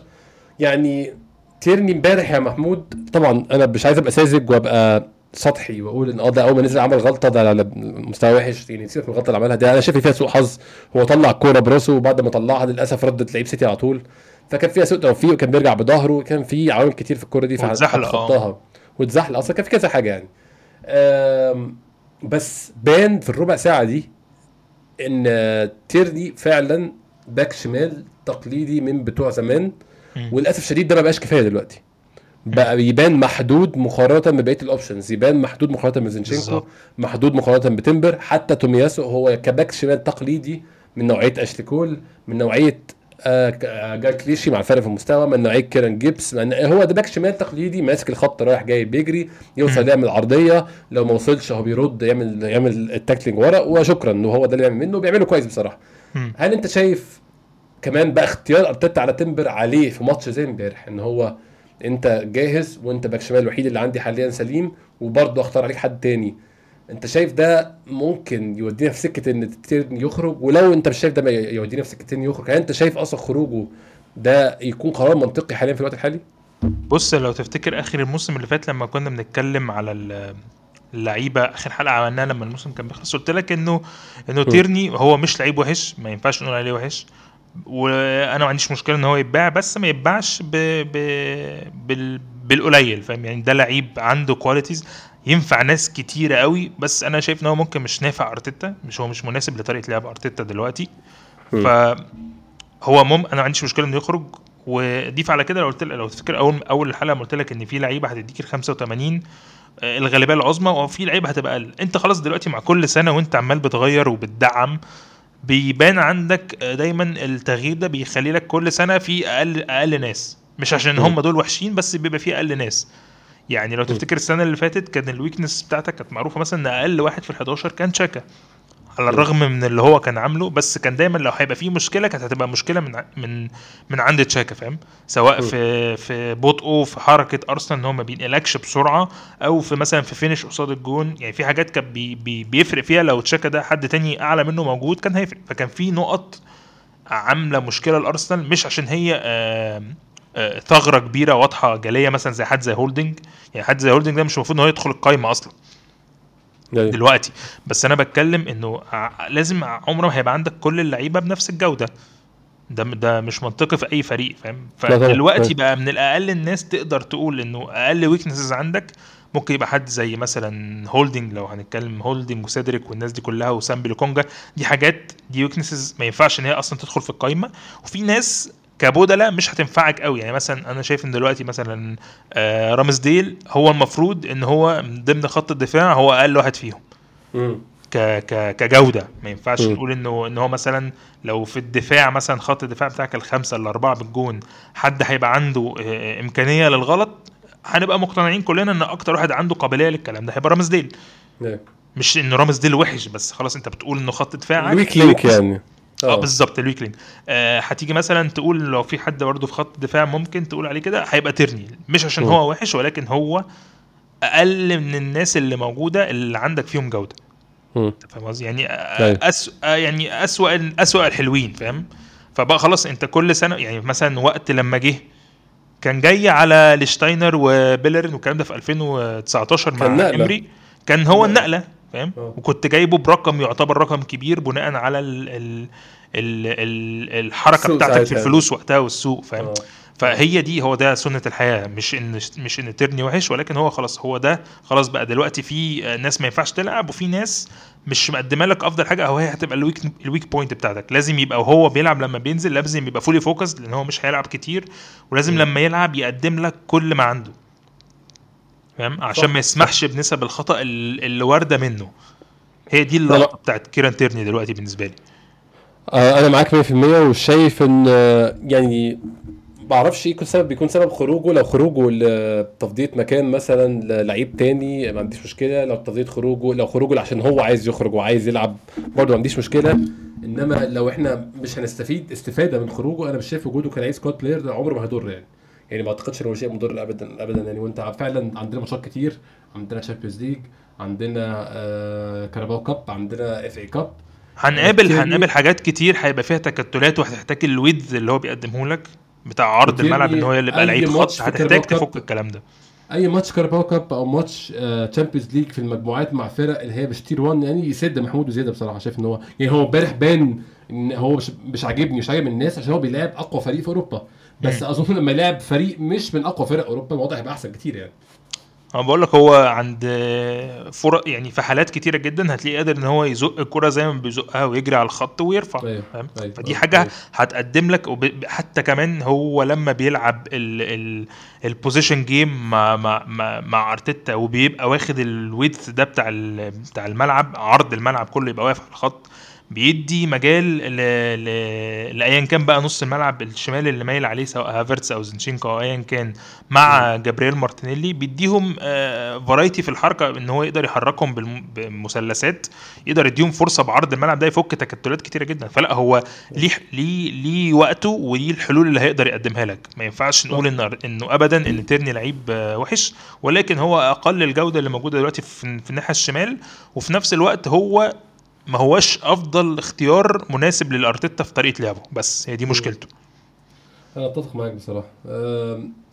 S1: يعني تيرني امبارح يا محمود طبعا أنا مش عايز أبقى ساذج وأبقى سطحي وأقول إن آه ده أول ما نزل عمل غلطة ده على مستوى وحش يعني سيبك من الغلطة اللي عملها دي أنا شايف فيها سوء حظ هو طلع الكوره براسه وبعد ما طلعها للأسف ردت لعيب سيتي على طول فكان فيها سوء توفيق وكان بيرجع بظهره كان في عوامل كتير في الكورة دي
S2: آه.
S1: فخطاها واتزحلق أصلا كان في كذا حاجة يعني بس بان في الربع ساعة دي إن آه، تيرني فعلا back شمال تقليدي من بتوع زمان. وللأسف الشديد ده ما بقاش كفاية دلوقتي بقى يبان محدود مقارنة ببقية ال options يبان محدود مقارنة بزنشينكو. محدود مقارنة بتمبر حتى تومياسو هو ك back شمال تقليدي من نوعية أشلي من نوعية آه آه، جايل كليشي مع الفرق في المستوى من نوعية كيران جيبس من هو ده back شمال تقليدي ماسك الخط رايح جاي بيجري يوصل. يعمل عرضية لو ما وصلش هو بيرد يعمل يعمل ال tackling ورا وشكرا انه هو ده اللي بيعمل منه بيعمله كويس
S2: بصراحة.
S1: هل أنت شايف كمان بقى اختيار أرتيتا على تمبر عليه في ماتش زي امبارح إن هو انت جاهز وانت back شمال الوحيد اللي عندي حاليا سليم وبرضه اختار عليك حد تاني. انت شايف ده ممكن يودينا في سكة إن تيرني يخرج؟ ولو انت مش شايف ده يودينا في سكة تيرني يخرج. هل انت شايف أصلا خروجه ده يكون قرار منطقي حاليا في الوقت الحالي؟
S2: بص لو تفتكر آخر الموسم اللي فات لما كنا بنتكلم على ال- اللعيبة آخر حلقة عملناها لما الموسم كان بيخلص قلت لك انه إنه تيرني هو مش لعيب وحش ما ينفعش نقول عليه وحش. وأنا ما عنديش مشكلة ان هو يتباع بس ما يتباعش ب... ب... بال... بالقليل فاهم يعني ده لعيب عنده qualities ينفع ناس كتيرة قوي بس أنا شايف ان هو ممكن مش نافع أرتيتا مش هو مش مناسب لطريقة لعب أرتيتا دلوقتي. ف هو مم أنا ما عنديش مشكلة انه يخرج وضيف على كده لو قلت لو تفتكر اول أول الحلقة لما قلت لك إن في لعيبة هتديك ال 85 آه، الغالبية العظمى وفي لعيبة هتبقى أقل انت خلاص دلوقتي مع كل سنة وانت عمال بتغير وبتدعم بيبان عندك آه، دايما التغيير ده بيخلي لك كل سنة في أقل أقل ناس. مش عشان. هم دول وحشين بس بيبقى في أقل ناس. يعني لو تفتكر السنة اللي فاتت كان الويكنس بتاعتك كانت معروفة مثلا إن أقل واحد في ال 11 كان تشاكا على الرغم من اللي هو كان عامله بس كان دايما لو هيبقى فيه مشكلة كانت هتبقى مشكلة من من من عند تشاكا فاهم؟ سواء
S1: م.
S2: في في بطئه في حركة أرسنال إن هو ما بينقلكش بسرعة أو في مثلا في finish قصاد الجون. يعني في حاجات كانت بي بي بيفرق فيها لو تشاكا ده حد تاني أعلى منه موجود كان هيفرق. فكان في نقط عاملة مشكلة لأرسنال مش عشان هي آه، آه، ثغرة كبيرة واضحة جلية مثلا زي حد زي هولدنج يعني حد زي هولدنج ده مش المفروض إن هو يدخل القايمة أصلا.
S1: يعني
S2: دلوقتي. بس أنا بتكلم إنه لازم عمره ما هيبقى عندك كل اللعيبة بنفس الجودة. ده ده مش منطقي في أي فريق فاهم؟ فدلوقتي. بقى من الأقل الناس تقدر تقول إنه أقل weaknesses عندك ممكن يبقى حد زي مثلا هولدنج لو هنتكلم هولدنج وسيدريك والناس دي كلها وسامبي لوكونجا دي حاجات دي weaknesses ما ينفعش إن هي أصلا تدخل في القايمة. وفي ناس كبدلة مش هتنفعك قوي يعني مثلا أنا شايف إن دلوقتي مثلا آه رامسديل هو المفروض إن هو من ضمن خط الدفاع هو أقل واحد فيهم. ك ك كجودة ما ينفعش
S1: م.
S2: نقول انه إن هو مثلا لو في الدفاع مثلا خط الدفاع بتاعك الخمسة الأربعة بالجون حد هيبقى عنده آه، إمكانية للغلط هنبقى مقتنعين كلنا إن أكتر واحد عنده قابلية للكلام ده هيبقى رامسديل
S1: يعني.
S2: مش إن رامسديل وحش بس خلاص أنت بتقول إنه خط دفاعك
S1: ال weak
S2: link
S1: يعني
S2: آه بالظبط ال weak link آه هتيجي مثلا تقول لو في حد برضه في خط الدفاع ممكن تقول عليه كده هيبقى تيرني مش عشان
S1: م.
S2: هو وحش ولكن هو أقل من الناس اللي موجودة اللي عندك فيهم جودة فاهم قصدي يعني
S1: أيوة.
S2: أس... آه، يعني أسوأ أسوأ الحلوين فاهم فبقى خلاص أنت كل سنة يعني مثلا وقت لما جه كان جاي على لشتاينر وبيلرن والكلام ده في 2019 مع. إمري كان هو. النقلة فاهم
S1: آه.
S2: وكنت جايبه برقم يعتبر رقم كبير بناء على ال... ال... ال... ال...
S1: الحركة
S2: بتاعتك في. الفلوس وقتها والسوق فاهم
S1: آه.
S2: فهي دي هو ده سنة الحياة مش إن مش إن تيرني وحش ولكن هو خلاص هو ده خلاص بقى دلوقتي في ناس ما ينفعش تلعب وفي ناس مش مقدمة لك أفضل حاجة أو هي هتبقى ال weak ال weak point بتاعتك لازم يبقى وهو بيلعب لما بينزل لازم يبقى fully focus لأن هو مش هيلعب كتير ولازم. لما يلعب يقدم لك كل ما عنده فاهم عشان ما يسمحش بنسب الخطأ ال- اللي واردة منه. هي دي. اللقطة بتاعت كيران تيرني دلوقتي بالنسبة لي.
S1: آه، أنا معاك 100% وشايف إن آه، يعني ما أعرفش إيه يكون سبب بيكون سبب خروجه. لو خروجه لتفضية مكان مثلا للعيب تاني ما عنديش مشكلة. لو تفضية خروجه لو خروجه عشان هو عايز يخرج وعايز يلعب برضه ما عنديش مشكلة. إنما لو إحنا مش هنستفيد استفادة من خروجه أنا مش شايف وجوده كلاعب squad player ده عمره ما هيضر يعني. يعني ما أعتقدش ان هو شيء مضر ابدا ابدا يعني وأنت فعلا عندنا ماتشات كتير عندنا Champions League عندنا آه Carabao Cup عندنا FA Cup
S2: هنقابل هنقابل حاجات كتير هيبقى فيها تكتلات وهتحتاج ال width اللي هو بيقدمه لك بتاع عرض الملعب إن هو اللي يبقى لعيب خط هتحتاج تفك. الكلام ده.
S1: أي ماتش Carabao Cup أو ماتش Champions League في المجموعات مع فرق اللي هي مش tier 1 يعني يسد محمود وزياده بصراحة. شايف إن هو يعني هو امبارح بان إن هو مش مش عاجبني مش عاجب الناس عشان هو بيلعب أقوى فريق في أوروبا. بس. أظن لما يلعب فريق مش من أقوى فرق أوروبا الوضع هيبقى أحسن كتير يعني
S2: أنا بقول لك هو عند فرق يعني في حالات كتيرة جدا هتلاقيه قادر إن هو يزق الكرة زي ما بيزقها ويجري على الخط ويرفع
S1: أيوة،
S2: فاهم
S1: أيوة،
S2: فدي
S1: أيوة،
S2: حاجة
S1: أيوة.
S2: هتقدم لك وب- حتى كمان هو لما بيلعب ال position game مع مع مع, مع أرتيتا وبيبقى واخد ال width ده بتاع ال- بتاع الملعب عرض الملعب كله يبقى واقف على الخط بيدي مجال ل- ل- لأيا كان بقى نص الملعب الشمال اللي مايل عليه سواء هافرتس أو زينشينكو أو ايا كان مع جابرييل مارتينيلي. بيديهم variety في الحركة إن هو يقدر يحركهم بالم- بمثلثات يقدر يديهم فرصة بعرض الملعب ده يفك تكتلات كتيرة جدا. فلا هو ليه ليه ليه وقته وليه الحلول اللي هيقدر يقدمها لك. ما ينفعش نقول إن إنه ابدا إن تيرني لعيب آه، وحش ولكن هو أقل الجودة اللي موجودة دلوقتي في في الناحية الشمال. وفي نفس الوقت هو ما هوش أفضل اختيار مناسب لأرتيتا في طريقة لعبه. بس هي دي مشكلته.
S1: أنا أتفق معاك بصراحة.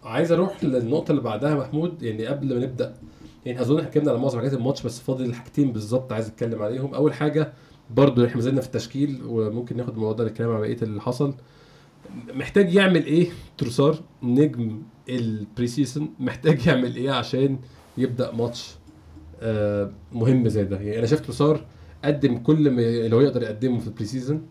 S1: عايز أروح للنقطة اللي بعدها محمود. يعني قبل ما نبدأ يعني أظن إحنا اتكلمنا على معظم حاجات الماتش بس فاضل حاجتين بالظبط عايز أتكلم عليهم. أول حاجة برضو إحنا لازلنا في التشكيل وممكن ناخد الموضوع ده نتكلم على بقية اللي حصل. محتاج يعمل إيه تروسار نجم ال pre-season محتاج يعمل إيه عشان يبدأ ماتش آه، مهم زي ده؟ يعني أنا شفت تروسار قدم كل ما اللي هو يقدر يقدمه في ال pre-season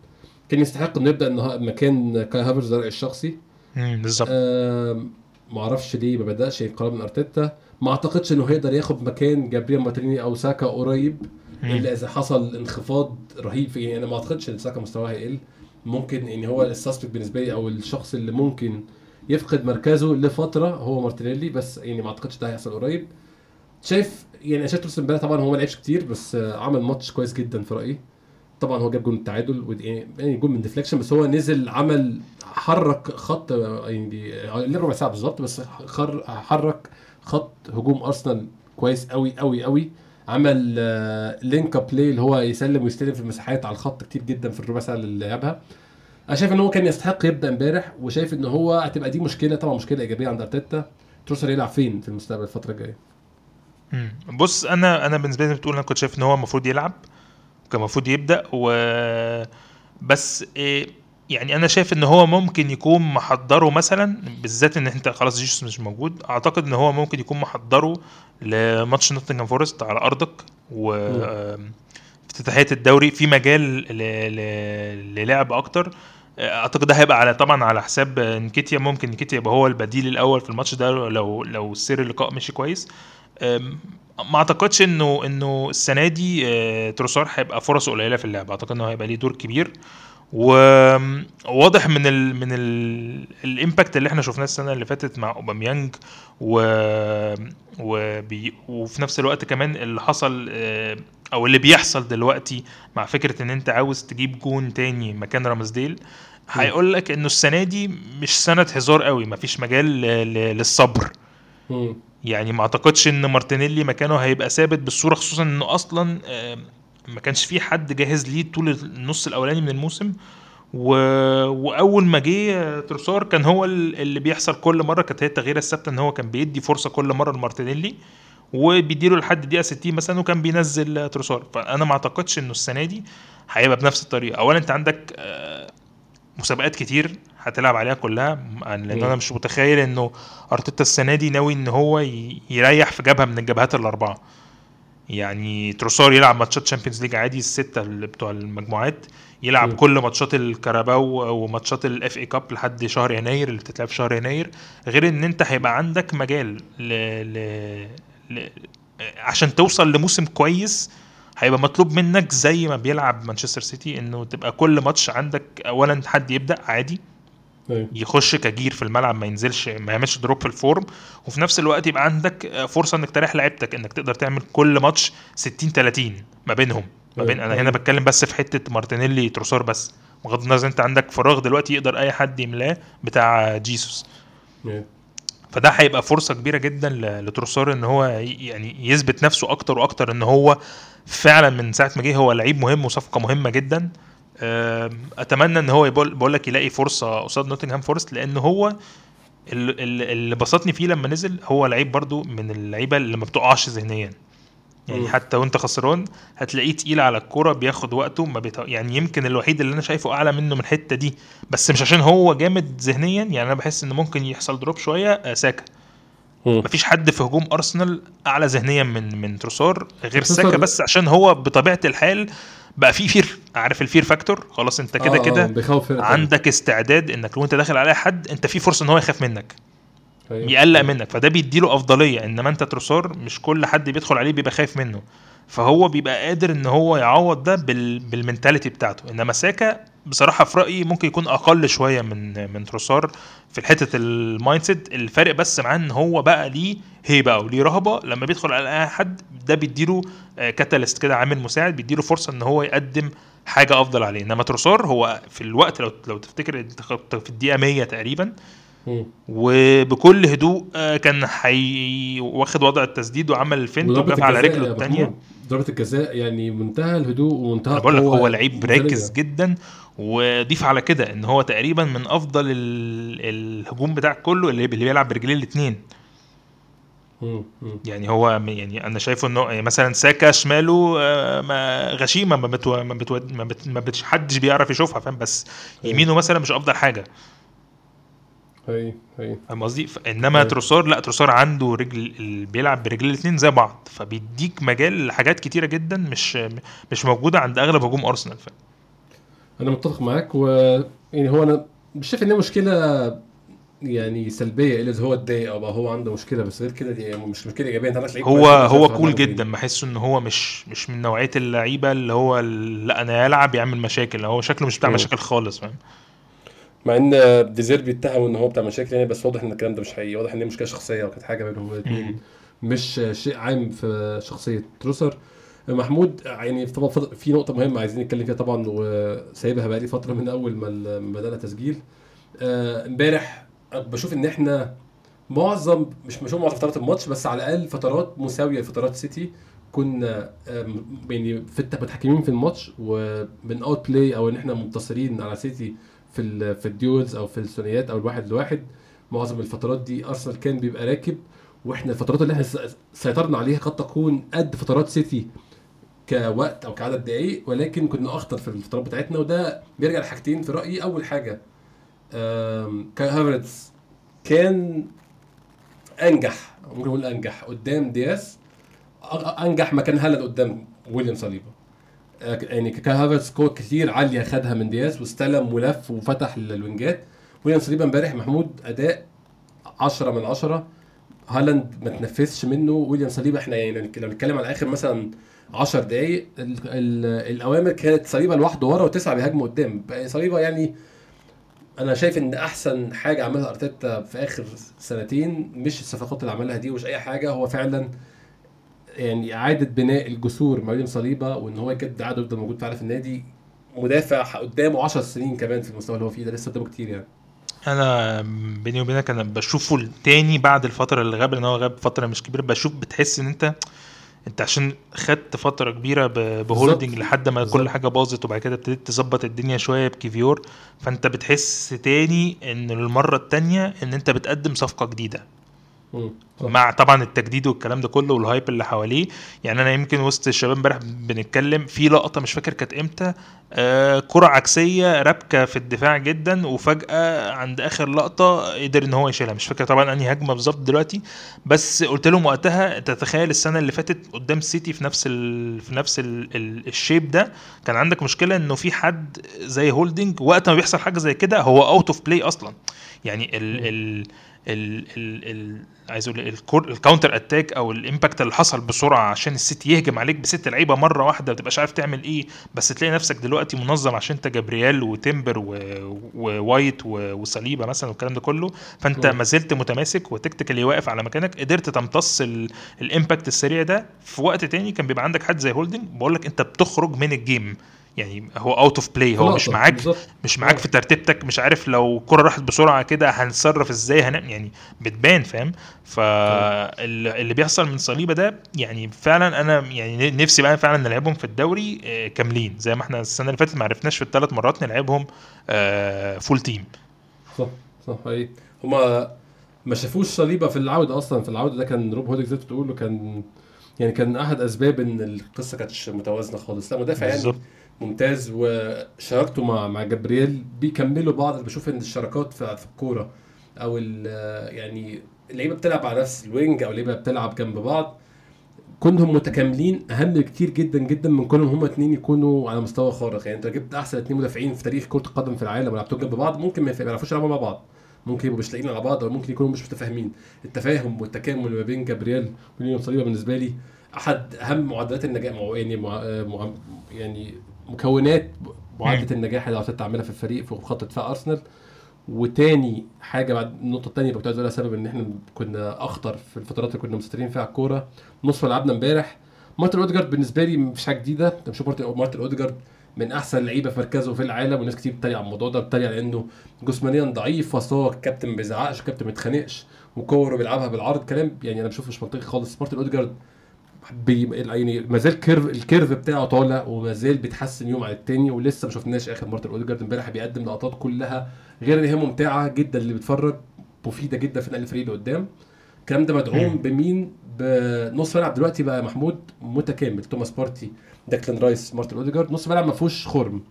S1: كان يستحق إنه يبدأ النها- مكان كاي هافرتس رأيي الشخصي
S2: بالظبط.
S1: آم، ما أعرفش ليه ما بدأش قرار من أرتيتا. ما أعتقدش إنه هيقدر ياخد مكان جابريل مارتينيلي أو ساكا قريب. إلا إذا حصل انخفاض رهيب. في يعني أنا ما أعتقدش إن ساكا مستواه هيقل. ممكن ان هو ال suspect بالنسبة لي أو الشخص اللي ممكن يفقد مركزه لفترة هو مارتينيلي بس يعني ما أعتقدش ده هيحصل قريب. شايف يعني شايف تروسار امبارح طبعا هو ما لعبش كتير بس آه، عمل ماتش كويس جدا في رأيي. طبعا هو جاب جون التعادل يعني يعني جون من deflection بس هو نزل عمل حرك خط آه، يعني آه، ربع ساعة بالظبط بس حرك خط هجوم أرسنال كويس قوي قوي قوي عمل آه، link-up play اللي هو يسلم ويستلم في المساحات على الخط كتير جدا في الربع ساعة اللي لعبها. أنا شايف إن هو كان يستحق يبدأ امبارح وشايف إن هو هتبقى دي مشكلة طبعا مشكلة إيجابية عند أرتيتا. تروسار يلعب فين في المستقبل الفترة الجاية؟
S2: مم. بص أنا أنا بالنسبة لي بتقول أنا كنت شايف إن هو المفروض يلعب كان المفروض يبدأ و بس إيه يعني أنا شايف إن هو ممكن يكون محضره مثلا بالذات إن أنت خلاص جيسوس مش موجود أعتقد إن هو ممكن يكون محضره لماتش نوتنجهام فورست على أرضك و افتتاحيه الدوري في مجال ل... ل... للعب أكتر. أعتقد ده هيبقى على طبعا على حساب نكيتيا ممكن نكيتيا يبقى هو البديل الأول في الماتش ده لو لو سير اللقاء مشي كويس. ما أعتقدش إنه إنه السنة دي آه، تروسار هيبقى فرصه قليلة في اللعب. أعتقد إنه هيبقى ليه دور كبير. وواضح من ال من ال الإمباكت اللي إحنا شفناه السنة اللي فاتت مع أوباميانج و وبي وفي نفس الوقت كمان اللي حصل آه، أو اللي بيحصل دلوقتي مع فكرة إن أنت عاوز تجيب جون تاني مكان رامسديل هيقول لك إنه السنة دي مش سنة هزار قوي. مفيش مجال للصبر. يعني ما اعتقدش ان مارتينيلي مكانه هيبقى ثابت بالصورة خصوصا إنه أصلا ما كانش في حد جاهز ليه طول النص الأولاني من الموسم. و... وأول ما جه تروسار كان هو ال- اللي بيحصل كل مرة. كانت هي التغييرة الثابتة إن هو كان بيدي فرصة كل مرة لمارتينيلي وبيديله لحد الدقيقه 60 مثلا وكان بينزل تروسار. فأنا ما اعتقدش إنه السنة دي هيبقى بنفس الطريقة. اولا أنت عندك آه، مسابقات كتير هتلعب عليها كلها
S1: لأن.
S2: أنا مش متخيل إنه أرتيتا السنة دي ناوي إن هو يريح في جبهة من الجبهات الأربعة يعني تروسار يلعب ماتشات Champions League عادي الستة اللي بتوع المجموعات يلعب
S1: مم.
S2: كل ماتشات الكاراباو وماتشات ال FA Cup لحد شهر يناير اللي بتتلعب في شهر يناير غير إن أنت هيبقى عندك مجال ل... ل... ل... عشان توصل لموسم كويس هيبقى مطلوب منك زي ما بيلعب مانشستر سيتي إنه تبقى كل ماتش عندك أي حد يبدأ عادي.
S1: أيوة.
S2: يخش كجير في الملعب ما ينزلش ما يعملش drop في ال form. وفي نفس الوقت يبقى عندك فرصة إنك تريح لعيبتك إنك تقدر تعمل كل ماتش 60 30 ما بينهم. ما بين أنا هنا بتكلم بس في حتة مارتينيلي تروسار بس. بغض النظر أنت عندك فراغ دلوقتي يقدر أي حد يملاه بتاع جيسوس.
S1: أيوة.
S2: فده هيبقى فرصة كبيرة جدا لتروسار إن هو يعني يثبت نفسه أكتر وأكتر إن هو فعلا من ساعة ما جه هو لعيب مهم وصفقة مهمة جدا. أتمنى إن هو بقول لك يلاقي فرصة قصاد نوتنغهام فورست لأن هو ال- ال- اللي بسطني فيه لما نزل هو لعيب برضو من اللعيبة اللي ما بتقعش ذهنيا. يعني. حتى وانت خسران هتلاقيه تقيل على الكوره بياخد وقته ما بيت... يعني يمكن الوحيد اللي أنا شايفه أعلى منه من الحتة دي بس مش عشان هو جامد ذهنيا يعني أنا بحس إن ممكن يحصل drop شوية آه، ساكا. مفيش حد في هجوم أرسنال أعلى ذهنيا من من تروسار غير ساكا بس عشان هو بطبيعة الحال بقى في fear عارف ال fear factor خلاص أنت كده
S1: آه، آه،
S2: كده
S1: تانية.
S2: عندك استعداد إنك لو أنت داخل على حد أنت في فرصة إن هو يخاف منك. يقلق منك فده بيديله أفضلية إنما أنت تروسار مش كل حد بيدخل عليه بيبقى خايف منه. فهو بيبقى قادر إن هو يعوض ده بال... بال mentality بتاعته. إنما ساكا بصراحة في رأيي ممكن يكون أقل شوية من من تروسار في حتة ال mindset الفرق بس معاه إن هو بقى ليه هيبة وليه رهبة. لما بيدخل على أي حد ده بيديله catalyst كده عامل مساعد بيديله فرصة إن هو يقدم حاجة أفضل عليه. إنما تروسار هو في الوقت لو لو تفتكر في الدقيقة 100 تقريبا. وبكل هدوء آه، كان حي واخد وضع التسديد وعمل ال
S1: feint
S2: وجاب على رجله
S1: الثانية ضربة الجزاء يعني منتهى الهدوء ومنتهى
S2: بقول لك هو لعيب. راكز جدا وضيف على كده إن هو تقريبا من أفضل ال- الهجوم بتاع كله اللي اللي بيلعب برجلين الاثنين. يعني هو يعني أنا شايفه إنه يعني مثلا ساكا شماله آه، ما غشيمة ما بتو ما بتو ما, بت ما بتش حدش بيعرف يشوفها فاهم بس
S1: أيوة.
S2: يمينه مثلا مش أفضل حاجة
S1: هي هي.
S2: فاهم قصدي؟
S1: إنما.
S2: تروسار لا تروسار عنده رجل بيلعب برجلين الاثنين زي بعض فبيديك مجال لحاجات كتيرة جدا مش مش موجودة عند أغلب هجوم أرسنال ف...
S1: أنا متفق معاك و يعني هو أنا مش شايف إن هي مشكلة يعني سلبية إلا هو اتضايق أو بقى هو عنده مشكلة بس غير كده دي مش مشكلة إيجابية. أنت لعيب
S2: هو هو كول جدا. بحسه إن هو مش مش من نوعية اللعيبة اللي هو لا أنا يلعب يعمل مشاكل هو شكله مش بتاع
S1: مم.
S2: مشاكل خالص فاهم؟
S1: مع إن ديزير بيتهم إن هو بتاع مشاكل يعني بس واضح إن الكلام ده مش حقيقي واضح إن هي مشكله شخصية وكانت حاجة بينهم الاثنين. مش شيء عام في شخصية تروسار. محمود يعني طبعا في نقطة مهمة عايزين نتكلم فيها طبعا وسايبها بقالي فترة من أول ما بدأنا تسجيل آه، إمبارح بشوف إن إحنا معظم مش مش معظم فترات الماتش بس على الأقل فترات مساوية لفترات سيتي كنا يعني في متحكمين في الماتش وبن outplay أو إن إحنا منتصرين على سيتي في في ال duels أو في الثنائيات أو الواحد لواحد معظم الفترات دي أرسنال كان بيبقى راكب وإحنا الفترات اللي إحنا سيطرنا عليها قد تكون قد فترات سيتي كوقت أو كعدد دقائق ولكن كنا أخطر في الفترات بتاعتنا وده بيرجع لحاجتين في رأيي. أول حاجة كاي هافرتز كان أنجح ممكن نقول أنجح قدام دياس أنجح ما كان هالاند قدام ويليام صليبا. آه، يعني كاي هافرتز كور كتير عالية خدها من دياس واستلم ولف وفتح الوينجات. ويليام صليبا امبارح محمود أداء 10 من 10 هالاند ما تنفذش منه. ويليام صليبا إحنا يعني لو نتكلم على آخر مثلا 10 دقايق ال- ال- الأوامر كانت صليبا لوحده ورا وتسعة بيهاجموا قدام. بقى صليبا يعني أنا شايف إن أحسن حاجة عملها أرتيتا في آخر سنتين مش الصفقات اللي عملها دي ومش أي حاجة هو فعلا يعني إعادة بناء الجسور ما بين صليبا وإن هو يجد عدد يفضل موجود فعلا في النادي مدافع قدامه 10 سنين كمان في المستوى اللي هو فيه ده لسه قدامه كتير يعني
S2: أنا بيني وبينك أنا بشوفه التاني بعد الفترة اللي غاب لأن هو غاب فترة مش كبيرة بشوف بتحس إن أنت أنت عشان خدت فترة كبيرة بهولدنج لحد ما كل
S1: بالظبط.
S2: حاجة باظت وبعد كده ابتديت تظبط الدنيا شوية بكيفيور فأنت بتحس تاني إن المرة التانية إن أنت بتقدم
S1: صفقة جديدة.
S2: مع طبعا التجديد والكلام ده كله وال hype اللي حواليه. يعني أنا يمكن وسط الشباب امبارح بنتكلم في لقطة مش فاكر كانت إمتى آه كرة عكسية رابكة في الدفاع جدا وفجأة عند آخر لقطة قدر إن هو يشيلها. مش فاكر طبعا أنهي هجمة بالظبط دلوقتي بس قلت لهم وقتها تتخيل السنة اللي فاتت قدام سيتي في نفس ال في نفس ال ال ال shape ده كان عندك مشكلة إنه في حد زي هولدنج وقت ما بيحصل حاجة زي كده هو out of play أصلا. يعني ال ال ال ال ال عايز أقول الكور ال counter attack أو ال impact اللي حصل بسرعة عشان السيتي يهجم عليك بست لعيبة مرة واحدة ما تبقاش عارف تعمل إيه. بس تلاقي نفسك دلوقتي منظم عشان أنت جابرييل وتيمبر ووايت وصليبة مثلا والكلام ده كله.
S1: فأنت.
S2: ما زلت متماسك و tactically واقف على مكانك. قدرت تمتص ال- ال impact السريع ده في وقت تاني. كان بيبقى عندك حد زي هولدنج. بقول لك أنت بتخرج من ال game يعني هو out of play هو مش معاك. مش معاك في ترتيبتك مش عارف لو الكرة راحت بسرعة كده هنتصرف إزاي هن... يعني بتبان فاهم؟ فاللي بيحصل من صليبة ده يعني فعلا أنا يعني نفسي بقى فعلا نلعبهم في الدوري آه، كاملين. زي ما إحنا السنة اللي فاتت ما عرفناش في الثلاث مرات نلعبهم آه، full team
S1: صح صح اي هما ما شافوش صليبة في العودة أصلا. في العودة ده كان روب هولدينج زي بتقول وكان يعني كان أحد أسباب إن القصة كانتش متوازنة خالص. لا مدافع يعني. ممتاز وشراكته مع مع جبريل بيكملوا بعض أنا بشوف إن الشراكات في, الكورة أو يعني اللعيبة بتلعب على نفس الوينج أو اللعيبة بتلعب جنب بعض. كونهم متكاملين أهم كتير جدا جدا من كونهم هما اتنين يكونوا على مستوى خارق. يعني أنت جبت أحسن اتنين مدافعين في تاريخ كرة القدم في العالم ولعبتهم جنب بعض ممكن ما يعرفوش يلعبوا مع بعض. ممكن يبقوا مش لاقيين على بعض أو ممكن يكونوا مش متفاهمين. التفاهم والتكامل ما بين جابرييل وليون صليبة بالنسبة لي أحد أهم معدلات النجاح يعني مع يعني مكونات معادلة النجاح اللي عاوز تعملها في الفريق في خط دفاع أرسنال. وتاني حاجة بعد النقطة الثانية اللي كنت عايز أقولها سبب إن إحنا كنا أخطر في الفترات اللي كنا مسيطرين فيها على الكورة. نص ملعبنا امبارح. مارتن أوديجارد بالنسبة لي مش حاجة جديدة. أنت بشوف مارتن أوديجارد من أحسن اللعيبه في مركزه في العالم وناس كتير بتتريق على الموضوع ده بتتريق على إنه جسمانيا ضعيف اصل هو الكابتن ما بيزعقش الكابتن ما بيتخانقش وكورة بيلعبها بالعرض. كلام يعني أنا بشوفه مش منطقي خالص. مارتن أوديجارد بي يعني ما زال curve ال curve بتاعه طالع وما زال بيتحسن يوم عن التاني ولسه ما شفناش آخر مارتن أوديجارد امبارح بيقدم لقطات كلها غير إن هي ممتعة جدا اللي بيتفرج مفيدة جدا في نقل الفريق اللي قدام الكلام ده مدعوم. بمين؟ بنص ملعب دلوقتي بقى محمود متكامل توماس بارتي ديكلان رايس مارتن أوديجارد. نص ملعب ما فيهوش خرم.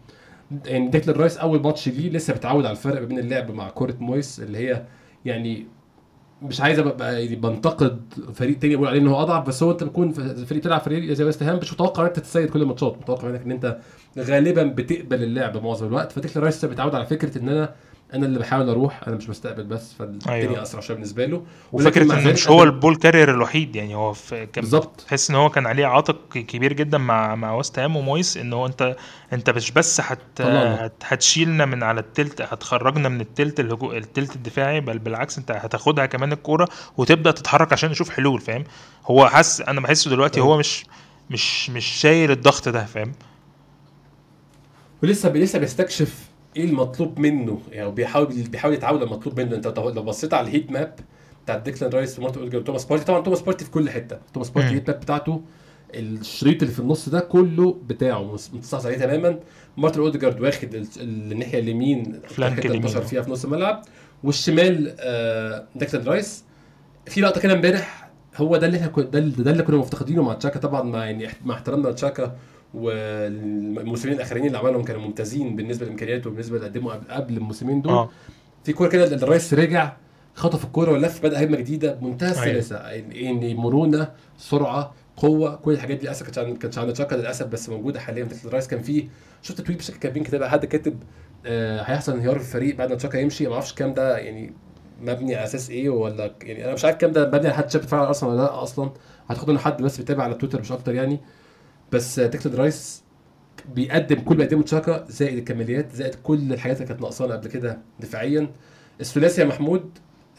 S1: يعني ديكلان رايس أول ماتش ليه لسه بيتعود على الفرق بين اللعب مع كورة مويس اللي هي يعني مش عايز ابقى يعني بنتقد فريق تاني بقول عليه إن هو أضعف بس هو أنت بتكون فريق تلعب فريق زي ويست هام مش متوقع إن أنت تتسيد كل الماتشات متوقع منك إن أنت غالبا بتقبل اللعب معظم الوقت فديكلان رايس بيتعود على فكرة إن أنا أنا اللي بحاول أروح أنا مش بستقبل بس فالدنيا
S2: أيوة.
S1: أسرع شوية بالنسبة له. وفكرة
S2: انه
S1: ذلك
S2: مش هو
S1: ال
S2: ball carrier الوحيد يعني هو في كان
S1: بالظبط.
S2: تحس إن هو كان عليه عاتق كبير جدا مع مع وست هام ومويس إن هو أنت أنت مش بس هت هتشيلنا من على التلت هتخرجنا من التلت الهجو التلت الدفاعي بل بالعكس أنت هتاخدها كمان الكورة وتبدأ تتحرك عشان نشوف حلول فاهم؟ هو حاسس أنا بحسه دلوقتي
S1: أيوة.
S2: هو مش مش مش شايل الضغط ده فاهم؟
S1: ولسه لسه بيستكشف إيه المطلوب منه؟ يعني بيحاول بيحاول يتعود على المطلوب منه. أنت لو بصيت على ال heat map بتاع ديكلان رايس ومارتن اوديجارد وتوماس بارتي طبعا توماس بارتي في كل حتة. توماس بارتي.
S2: ال
S1: heat map بتاعته الشريط اللي في النص ده كله بتاعه متصاص عليه تماما. مارتن اوديجارد واخد ال- الناحية اليمين flank
S2: اليمين.
S1: انتشر فيها في نص الملعب. والشمال آه ديكلان رايس في لقطة كده امبارح هو ده اللي إحنا ده اللي- ده اللي كنا مفتقدينه مع تشاكا. طبعا مع يعني مع احترامنا لتشاكا والموسمين الاخرين اللي عملهم كانوا ممتازين بالنسبة لامكانياته وبالنسبة اللي قدموا قبل, الموسمين دول.
S2: آه.
S1: في كوره كده الرايس رجع خطف الكورة ولف بدأ هجمة جديدة بمنتهى. السلاسه يعني مرونة سرعة قوة كل الحاجات دي للأسف كانت عند كانتش عند تشاكا للأسف بس موجودة حاليا في الرايس كان في شفت تويت بشكل كاتبين كده حد كاتب آه هيحصل انهيار في الفريق بعد ما تشاكا يمشي؟ ما أعرفش الكلام ده يعني مبني على أساس إيه ولا يعني أنا مش عارف الكلام ده مبني على حد شاف على أرسنال ولا لأ أصلا. اعتقد ان حد بس بيتابع على تويتر مش أكتر يعني. بس ديكلان رايس بيقدم كل اللي بيقدمه تشاكا زائد الكماليات زائد كل الحاجات اللي كانت ناقصانا قبل كده دفاعيا. الثلاثي يا محمود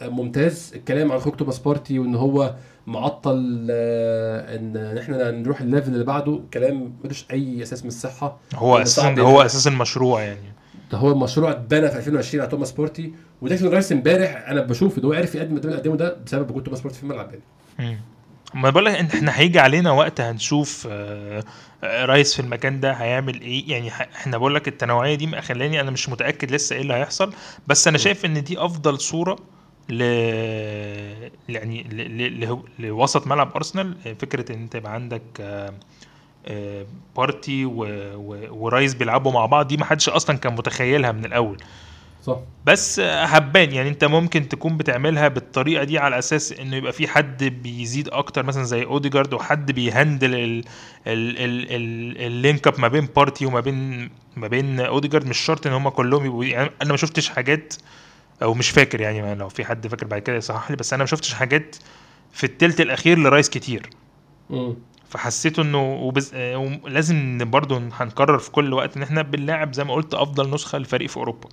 S1: آه، ممتاز. الكلام عن خروج توماس بارتي وإن هو معطل آه، إن إحنا نروح ال level اللي بعده كلام ملوش أي أساس من الصحة.
S2: هو
S1: أساسا
S2: هو. أساس المشروع يعني.
S1: ده هو المشروع اتبنى في 2020 على توماس بارتي. وديكلان رايس امبارح أنا بشوف إن هو عرف يقدم اللي قدمه ده بسبب وجود توماس بارتي في الملعب يعني.
S2: ما بقول لك إن إحنا هيجي علينا وقت هنشوف آه، آه، رايس في المكان ده هيعمل إيه. يعني إحنا بقول لك التنوعية دي مخلاني أنا مش متأكد لسه إيه اللي هيحصل. بس أنا شايف إن دي أفضل صورة ل يعني ل... ل... لوسط ملعب أرسنال. فكرة إن أنت يبقى عندك آه، بارتي و... و... ورايس بيلعبوا مع بعض دي ما حدش أصلا كان متخيلها من الأول.
S1: صح
S2: بس هبان يعني انت ممكن تكون بتعملها بالطريقة دي على أساس إنه يبقى في حد بيزيد أكتر مثلا زي اوديجارد وحد بي handle ال ال ال ال ال link up ما بين بارتي وما بين ما بين اوديجارد مش شرط إن هم كلهم يبقوا يعني أنا ما شفتش حاجات أو مش فاكر يعني لو في حد فاكر بعد كده يصحح لي بس أنا ما شفتش حاجات في التلت الأخير لرايس كتير
S1: مم.
S2: فحسيت إنه وبز... لازم برضه هنكرر في كل وقت إن إحنا بنلاعب زي ما قلت أفضل نسخة لفريق في
S1: أوروبا.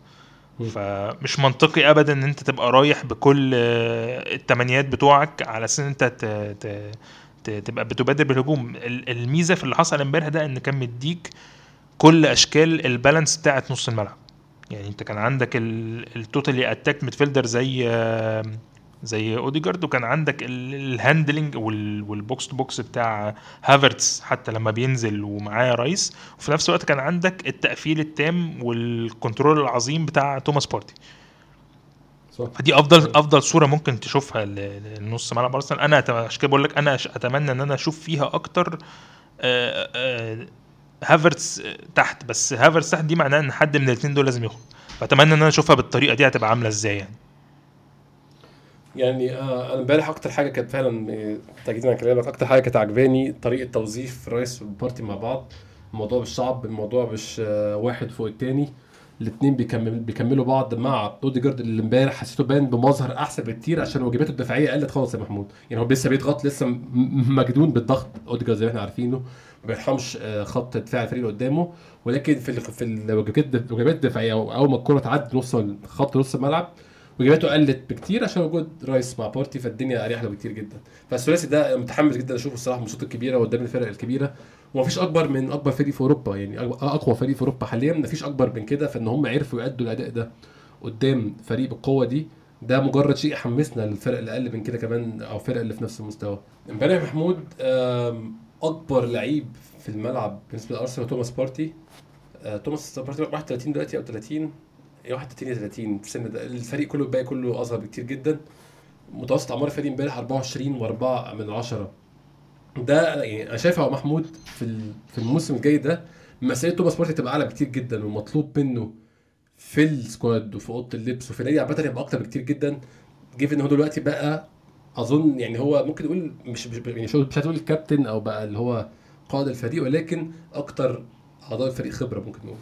S2: فمش منطقي ابدا إن أنت تبقى رايح بكل آه، التمنيات بتوعك على أساس إن أنت ت... ت... تبقى بتبادر بالهجوم. ال- الميزة في اللي حصل إمبارح ده إن كان مديك كل أشكال ال balance بتاعت نص الملعب. يعني أنت كان عندك ال totally attack midfielder زي آه، زي اوديجارد وكان عندك ال- ال handling وال- وال box to box بتاع هافرتس حتى لما بينزل ومعاه رايس. وفي نفس الوقت كان عندك التقفيل التام وال control العظيم بتاع توماس بارتي.
S1: صح.
S2: فدي أفضل أفضل صورة ممكن تشوفها لنص ملعب أرسنال. أنا عشان كده بقول لك أنا أتمنى إن أنا أشوف فيها أكتر آه، آه، هافرتس تحت. بس هافرتس تحت دي معناها إن حد من الاثنين دول لازم يخرج فأتمنى إن أنا أشوفها بالطريقة دي هتبقى عاملة إزاي يعني.
S1: يعني آه أنا امبارح أكتر حاجة كانت فعلا آه، تاكيدا على كلامك أكتر حاجة كانت عجباني طريقة توظيف رايس وبارتي مع بعض. الموضوع مش صعب الموضوع مش آه واحد فوق التاني. الاثنين بيكمل بيكملوا بعض مع اوديجارد اللي امبارح حسيته باين بمظهر أحسن بكتير عشان واجباته الدفاعية قلت خالص يا محمود. يعني هو لسه بيضغط لسه مجنون بالضغط اوديجارد زي ما إحنا عارفينه. ما بيرحمش آه، خط دفاع الفريق اللي قدامه. ولكن في في الواجبات الدفاعية أول ما الكرة تعدي نص خط نص الملعب واجباته قلت بكتير عشان وجود رايس مع بارتي فالدنيا أريح له بكتير جدا. فالثلاثي ده متحمس جدا أشوفه الصراحة من الصوت الكبيرة قدام الفرق الكبيرة. ومفيش أكبر من أكبر فريق في أوروبا يعني أقوى فريق في أوروبا حاليا. مفيش أكبر من كده. فإن هم عرفوا يأدوا الأداء ده قدام فريق بالقوة دي ده مجرد شيء يحمسنا للفرق اللي أقل من كده كمان أو الفرق اللي في نفس المستوى. إمبارح محمود أكبر لعيب في الملعب بالنسبة لأرسنال توماس بارتي. آه، توماس بارتي 31 دلوقتي أو 30 يا 31 يا 30 في السن ده. الفريق كله الباقي كله أصغر بكتير جدا. متوسط أعمار الفريق امبارح 24 و4 من 10 ده يعني أنا شايف محمود في في الموسم الجاي ده مسيرة توماس بارتي تبقى أعلى بكتير جدا ومطلوب منه في ال squad وفي أوضة اللبس وفي النادي عامة يبقى أكتر بكتير جدا. جيف ان هو دلوقتي بقى أظن يعني هو ممكن نقول مش مش يعني مش هتقول الكابتن أو بقى اللي هو قائد الفريق ولكن أكتر أعضاء الفريق خبرة ممكن نقول.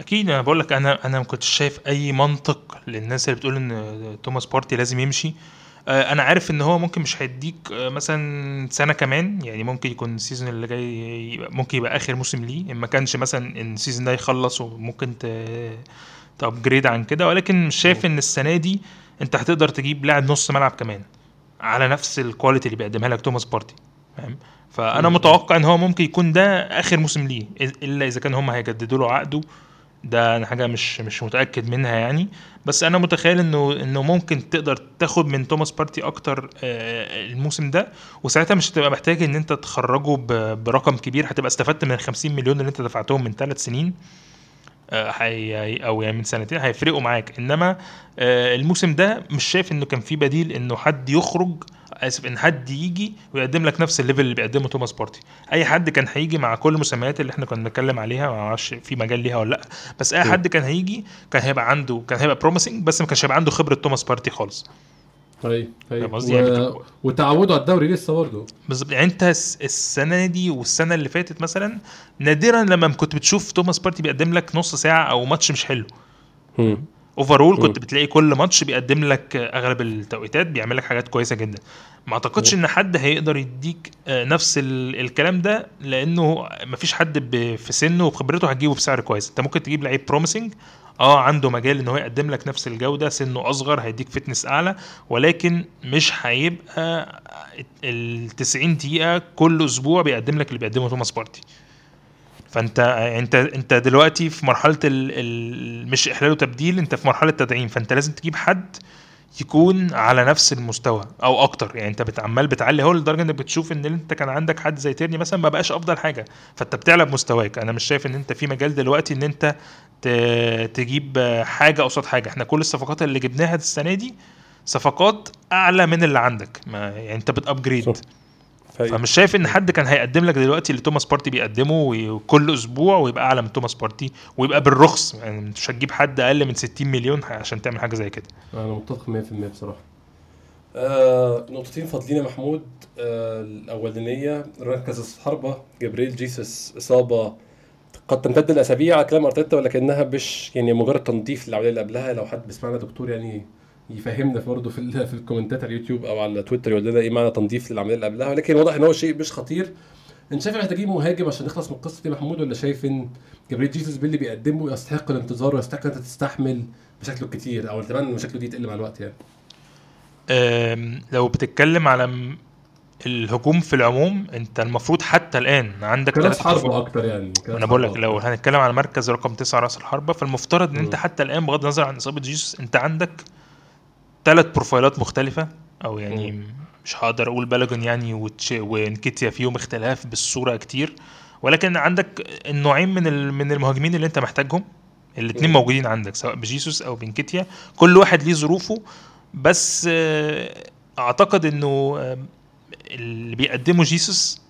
S2: أكيد أنا بقول لك أنا أنا ما كنتش شايف أي منطق للناس اللي بتقول إن توماس بارتي لازم يمشي. آه، أنا عارف إن هو ممكن مش هيديك آه، مثلا سنة كمان يعني ممكن يكون ال season اللي جاي ممكن يبقى آخر موسم ليه. إن ما كانش مثلا إن ال season ده يخلص وممكن ت ت upgrade عن كده. ولكن مش شايف إن السنة دي أنت هتقدر تجيب لاعب نص ملعب كمان على نفس الكواليتي اللي بيقدمها لك توماس بارتي فاهم؟
S1: فأنا.
S2: متوقع إن هو ممكن يكون ده آخر موسم ليه إلا إذا كان هم هيجددوا له عقده ده أنا حاجة مش مش متأكد منها يعني. بس أنا متخيل إنه إنه ممكن تقدر تاخد من توماس بارتي أكتر آه، الموسم ده. وساعتها مش هتبقى محتاج إن أنت تخرجه برقم كبير. هتبقى استفدت من ال 50 مليون اللي أنت دفعتهم من ثلاث سنين. أو يعني من سنتين هيفرقوا معاك. إنما آه، الموسم ده مش شايف إنه كان في بديل إنه حد يخرج آسف إن حد يجي ويقدم لك نفس ال level اللي بيقدمه توماس بارتي. أي حد كان هيجي مع كل المسميات اللي إحنا كنا بنتكلم عليها ما أعرفش في مجال ليها ولا لأ بس
S1: أي.
S2: حد كان هيجي كان هيبقى عنده كان هيبقى promising بس ما كانش هيبقى عنده خبرة توماس بارتي خالص. قصدي؟ يعني
S1: و... وتعودوا على الدوري لسه برضه.
S2: بالظبط. يعني انت الس- السنة دي والسنة اللي فاتت مثلا نادرا لما كنت بتشوف توماس بارتي بيقدم لك نص ساعة أو ماتش مش حلو. overall كنت. بتلاقي كل ماتش بيقدم لك أغلب التوقيتات بيعمل لك حاجات كويسة جدا. ما أعتقدش إن حد هيقدر يديك آه، نفس ال- الكلام ده لأنه مفيش حد ب- في سنه وبخبرته هتجيبه بسعر كويس. أنت ممكن تجيب لعيب promising آه عنده مجال ان هو يقدم لك نفس الجودة سنه اصغر هيديك fitness اعلى ولكن مش هيبقى ال 90 دقيقة كل أسبوع بيقدم لك اللي بيقدمه توماس بارتي. فانت انت انت دلوقتي في مرحلة ال... مش احلال وتبديل انت في مرحلة تدعيم فانت لازم تجيب حد يكون على نفس المستوى أو أكتر. يعني أنت بتعمال بتعلي. هو لدرجة إنك بتشوف إن أنت كان عندك حد زي تيرني مثلا ما بقاش أفضل حاجة. فأنت بتعلى بمستواك. أنا مش شايف إن أنت في مجال دلوقتي إن أنت. تجيب حاجة قصاد حاجة. إحنا كل الصفقات اللي جبناها السنة دي صفقات أعلى من اللي عندك. ما يعني أنت بت
S1: upgrade
S2: فمش شايف إن حد كان هيقدم لك دلوقتي اللي توماس بارتي بيقدمه وكل أسبوع ويبقى أعلى من توماس بارتي ويبقى بالرخص. يعني مش هتجيب حد أقل من 60 مليون عشان تعمل حاجة زي كده.
S1: أنا متفق 100% بصراحة. آه نقطتين فاضلين يا محمود. آه الأولانية مركز الحربه جبريل جيسس إصابة قد تمتد الأسابيع على كلام أرتيتا ولكنها مش يعني مجرد تنظيف للعملية اللي قبلها. لو حد بيسمعنا دكتور يعني يفهمنا برضه في في الكومنتات على اليوتيوب أو على تويتر يقول لنا إيه معنى تنظيف للعمليه اللي قبلها ولكن واضح إن هو شيء مش خطير أنت شايف محتاجين مهاجم عشان نخلص من القصة دي محمود ولا شايف إن جبريل جيسوس باللي بيقدمه يستحق الانتظار ويستحق إن أنت تستحمل مشاكله الكتير أو اتمنى ان مشاكله دي تقل مع الوقت يعني
S2: لو بتتكلم على الهجوم في العموم أنت المفروض حتى الآن عندك تلاتة
S1: حربة أكتر يعني
S2: أنا بقول لك لو. هنتكلم على مركز رقم تسعة رأس الحربة فالمفترض إن
S1: أنت.
S2: حتى الآن بغض النظر عن إصابة جيسوس أنت عندك ثلاث بروفايلات مختلفة. أو يعني
S1: مم.
S2: مش هقدر أقول بلاجون يعني وتش- وانكيتيا فيهم اختلاف بالصورة كتير. ولكن عندك النوعين من ال- من المهاجمين اللي أنت محتاجهم. الاثنين. موجودين عندك سواء بجيسوس أو بنكيتيا كل واحد ليه ظروفه. بس آه، أعتقد إنه آه، اللي بيقدمه جيسوس